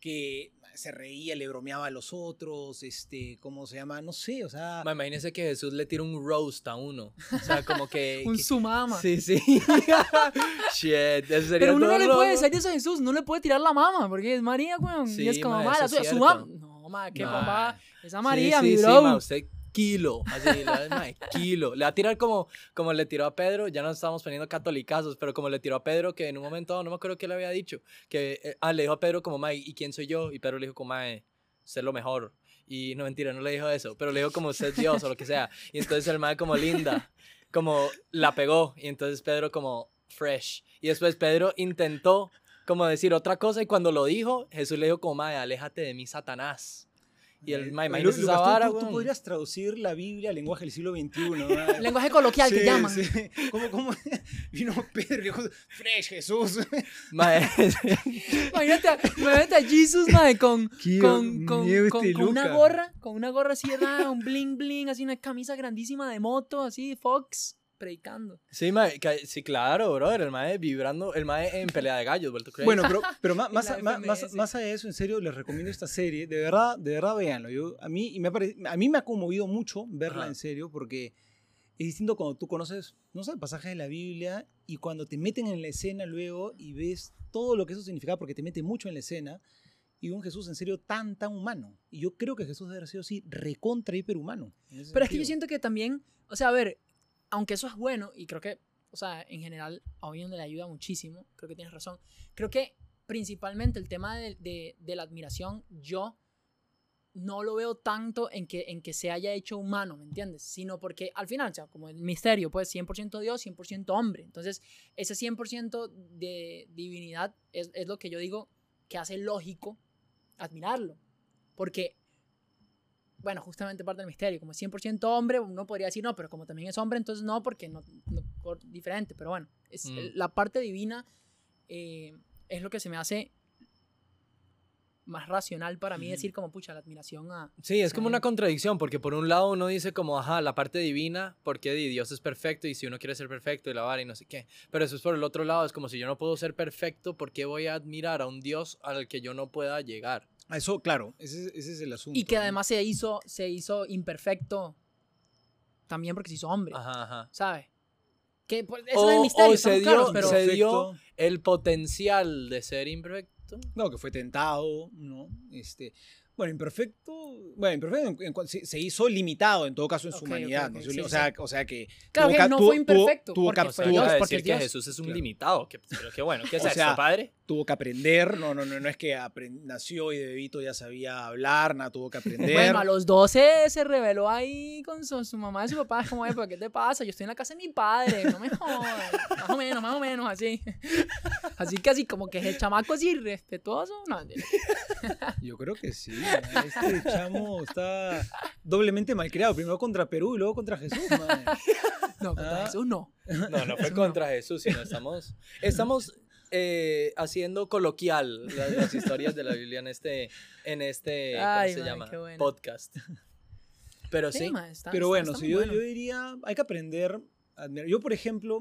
S3: Que se reía, le bromeaba a los otros, este, ¿cómo se llama? No sé, o sea...
S1: Ma, imagínese que Jesús le tira un roast a uno. O sea, como que. (laughs)
S2: Un
S1: que-
S2: sumama.
S1: Sí, sí. (laughs) Shit, eso sería
S2: Pero uno no le puede
S1: loco.
S2: decir eso a Jesús, no le puede tirar la mama, porque es María, weón.
S1: Sí,
S2: y es como,
S1: ma,
S2: ma,
S1: eso
S2: la
S1: es
S2: tuya, su mamá. No, ma, qué
S1: Ma.
S2: papá. Esa María,
S1: sí,
S2: mi
S1: sí,
S2: bro.
S1: ma, usted kilo. Así, la- ma, kilo. Le va a tirar como, como le tiró a Pedro, ya nos estamos poniendo catolicazos, pero como le tiró a Pedro, que en un momento, no me acuerdo qué le había dicho, que, eh, ah, le dijo a Pedro como, ma, ¿y quién soy yo? Y Pedro le dijo como, ma, ser lo mejor. Y no, mentira, no le dijo eso, pero le dijo como es Dios o lo que sea. Y entonces el mae como linda, como la pegó. Y entonces Pedro como fresh. Y después Pedro intentó como decir otra cosa y cuando lo dijo, Jesús le dijo como, mae, aléjate de mí, Satanás. Y el,
S3: Oye,
S1: imagínese
S3: Lucas,
S1: esa vara,
S3: tú, tú podrías traducir la Biblia al lenguaje del siglo XXI. (laughs)
S2: Lenguaje coloquial que llaman.
S3: sí. ¿Cómo, cómo? (laughs) Vino Pedro y dijo, Fresh Jesús. (laughs)
S2: Imagínate, a- imagínate a Jesus, mae, con,
S3: Qué
S2: con, con,
S3: este
S2: una gorra, con una gorra así, un bling bling, así una camisa grandísima de moto, así, Fox, predicando.
S1: sí, mae, que- sí, claro, brother, el mae vibrando, el mae en pelea de gallos, vuelto crazy.
S3: Bueno, pero, pero (laughs) más, más, más, más, allá de eso, en serio, les recomiendo esta serie. De verdad, de verdad, véanlo. Yo, a, mí, y me ha pare- a mí me ha conmovido mucho verla
S1: Ajá.
S3: en serio porque es distinto cuando tú conoces, no sé, pasajes de la Biblia y cuando te meten en la escena luego y ves todo lo que eso significa porque te mete mucho en la escena y un Jesús en serio tan, tan humano. Y yo creo que Jesús debe haber sido así, recontra hiperhumano.
S2: Pero es que yo
S3: sentido.
S2: siento que también, o sea, a ver, aunque eso es bueno, y creo que, o sea, en general, a Owen le ayuda muchísimo, creo que tienes razón. Creo que principalmente el tema de, la admiración, yo no lo veo tanto en que, en que se haya hecho humano, ¿me entiendes? Sino porque al final, o sea, como el misterio, pues 100% Dios, 100% hombre. Entonces, ese 100% de divinidad es lo que yo digo que hace lógico admirarlo. Porque bueno, justamente parte del misterio. Como es 100% hombre, uno podría decir no, pero como también es hombre, entonces no, porque no, no por diferente. Pero bueno, es,
S1: Mm.
S2: la parte divina eh, es lo que se me hace más racional para mí decir como, pucha, la admiración a...
S1: Sí, es como una contradicción, porque por un lado uno dice como, ajá, la parte divina, porque di, Dios es perfecto y si uno quiere ser perfecto y la vara y no sé qué. Pero eso es por el otro lado, es como si yo no puedo ser perfecto, ¿por qué voy a admirar a un Dios al que yo no pueda llegar?
S3: Eso, claro, ese, ese es el asunto.
S2: Y que además se hizo, se hizo imperfecto también porque se hizo hombre,
S1: Ajá, ajá.
S2: ¿sabes? Que pues, eso
S1: O-
S2: es el misterio,
S1: o se dio-
S2: pero...
S1: se dio el potencial de ser imperfecto.
S3: No, que fue tentado, ¿no? Este, bueno, imperfecto, bueno, imperfecto en- en cuan- se, se hizo limitado en todo caso en su humanidad,
S2: ok,
S3: ¿no?
S2: sí,
S3: o,
S2: sí.
S3: sea, o sea que
S2: Claro
S3: tuvo
S2: que no
S3: tuvo-
S2: fue
S3: tuvo-
S2: imperfecto,
S3: tuvo
S2: porque
S3: que-
S1: O
S2: fue
S1: sea,
S2: Dios,
S1: iba a
S2: porque
S1: decir
S2: es
S1: que. Jesús es un
S3: Claro.
S1: limitado. que- pero qué bueno, ¿qué es
S3: O
S1: eso,
S3: sea,
S1: padre?
S3: tuvo que aprender, no, no, no, no es que nació y de bebito ya sabía hablar, nada, tuvo que (laughs) aprender.
S2: Bueno, a los 12 se reveló ahí con su, su mamá y su papá. Es como, "Ey, ¿pero qué te pasa? Yo estoy en la casa de mi padre, no me jodas. Más o menos, más o menos, así. Así que así, como que es el chamaco así respetuoso. No.
S3: Yo creo que sí. (laughs) Este chamo está doblemente malcriado, primero contra Perú y luego contra Jesús. (laughs)
S2: no, contra
S3: Ah.
S2: Jesús no.
S1: No, no fue contra Jesús, sino estamos, (laughs) estamos eh, haciendo coloquial las, las historias de la Biblia en este, en este ¿cómo
S2: Ay,
S1: se
S2: man,
S1: llama?
S2: qué bueno.
S1: Podcast. Pero sí.
S2: está-
S3: Pero
S2: está-
S3: bueno,
S2: está
S3: si yo,
S2: bueno.
S3: yo diría, hay que aprender a. Yo, por ejemplo,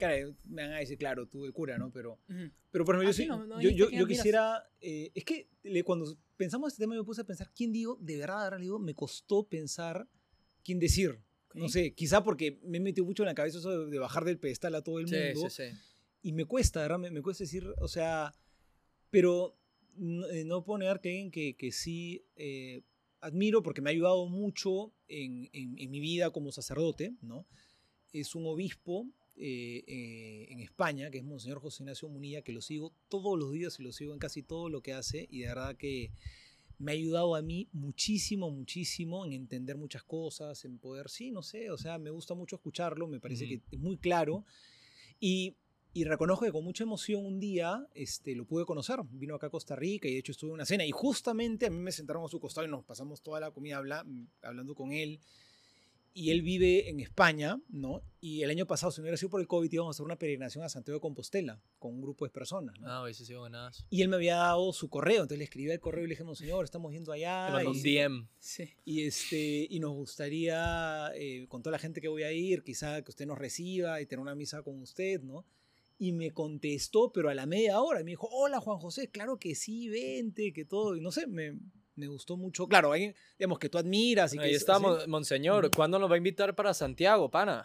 S3: claro, me van a decir, claro, tú el cura, ¿no? Pero,
S2: Ujú.
S3: pero por ejemplo,
S2: Ah,
S3: yo,
S2: sí,
S3: sí-
S2: no- no
S3: yo, yo, yo quisiera, eh, es que le- cuando pensamos este tema yo me puse a pensar, ¿quién digo? De verdad, de verdad, digo, me costó pensar quién decir. No
S2: Ok.
S3: sé, quizá porque me he metido mucho en la cabeza eso de, de bajar del pedestal a todo el
S1: Sí,
S3: mundo.
S1: sí, sí.
S3: Y me cuesta, ¿verdad? Me, me cuesta decir, o sea, pero no, eh, no puedo negar que alguien que, que sí eh, admiro porque me ha ayudado mucho en, en- en mi vida como sacerdote, ¿no? Es un obispo eh, eh, en España, que es Monseñor José Ignacio Munilla, que lo sigo todos los días y lo sigo en casi todo lo que hace y de verdad que me ha ayudado a mí muchísimo, muchísimo en entender muchas cosas, en poder, sí, no sé, o sea, me gusta mucho escucharlo, me parece que es muy claro y, y reconozco que con mucha emoción un día este, lo pude conocer, vino acá a Costa Rica y de hecho estuve en una cena y justamente a mí me sentaron a su costado y nos pasamos toda la comida habla- hablando con él y él vive en España, ¿no? Y el año pasado, si no hubiera sido por el COVID, íbamos a hacer una peregrinación a Santiago de Compostela con un grupo de personas, ¿no?
S1: Ah, hubiese sido buenas.
S3: Y él me había dado su correo, entonces le escribí el correo y le dije, señor, estamos yendo allá.
S1: Te mandó un DM.
S2: Sí.
S3: y, este, y nos gustaría, eh, con toda la gente que voy a ir, quizá que usted nos reciba y tener una misa con usted, ¿no? Y me contestó, pero a la media hora, y me dijo, hola Juan José, claro que sí, vente, que todo, y no sé, me, me gustó mucho. Claro, alguien, digamos, que tú admiras y que
S1: Ahí
S3: es-
S1: estamos,
S3: así.
S1: Monseñor. ¿Cuándo nos va a invitar para Santiago, pana?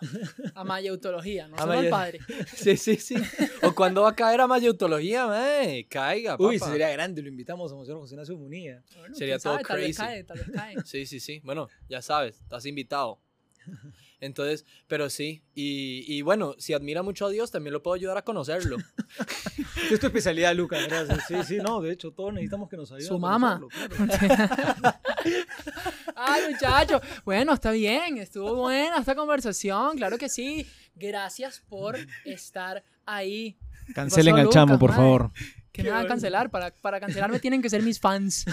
S2: A mayautología, no
S1: A
S2: solo al padre. (laughs)
S1: Sí, sí, sí. ¿O cuándo va a caer a Mayautología, man? Caiga, papá.
S3: Uy, sería grande, lo invitamos a Monseñor José Ignacio Munilla.
S2: Bueno,
S1: Sería
S2: quién sabe,
S1: todo
S2: tal vez
S1: crazy.
S2: cae, tal vez cae.
S1: Sí, sí, sí. Bueno, ya sabes, estás invitado. Entonces, pero sí. Y, y bueno, si admira mucho a Dios, también lo puedo ayudar a conocerlo. (laughs)
S3: Es tu especialidad, Lucas, gracias. Sí, sí, no, de hecho, todos necesitamos que nos ayuden.
S2: Su
S3: a
S2: mamá.
S3: claro. (laughs)
S2: Ay, muchacho. Bueno, está bien. Estuvo buena esta conversación. Claro que sí. Gracias por (laughs) estar ahí.
S3: Cancelen al chamo, por favor.
S2: Que me van a cancelar. Para, para cancelarme tienen que ser mis fans.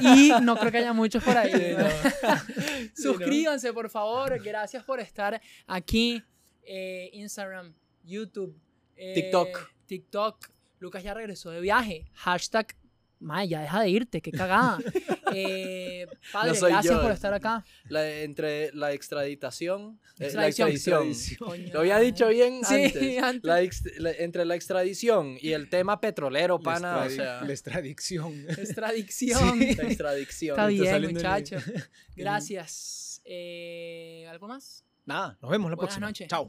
S2: Y no creo que haya muchos por ahí. (laughs)
S1: Sí, no.
S2: Suscríbanse, por favor. Gracias por estar aquí. Eh, Instagram, YouTube, eh,
S1: TikTok.
S2: TikTok. Lucas ya regresó de viaje. Hashtag. Maya, deja de irte, qué cagada. (laughs) Eh, padre,
S1: No
S2: gracias
S1: yo.
S2: por estar acá.
S1: La- entre la extraditación. eh, la
S2: Extradición. Coño, (laughs)
S1: Lo había
S2: madre.
S1: dicho bien
S2: Sí,
S1: antes.
S2: antes.
S1: La ex- la- entre la extradición y el tema petrolero, pana.
S3: la,
S1: o sea,
S3: la extradición. (laughs)
S2: Extradición.
S1: la extradición.
S2: Está bien, muchacho. Gracias. Eh, ¿Algo más?
S3: Nada, nos vemos la
S2: Buenas
S3: próxima.
S2: noches.
S3: Chao.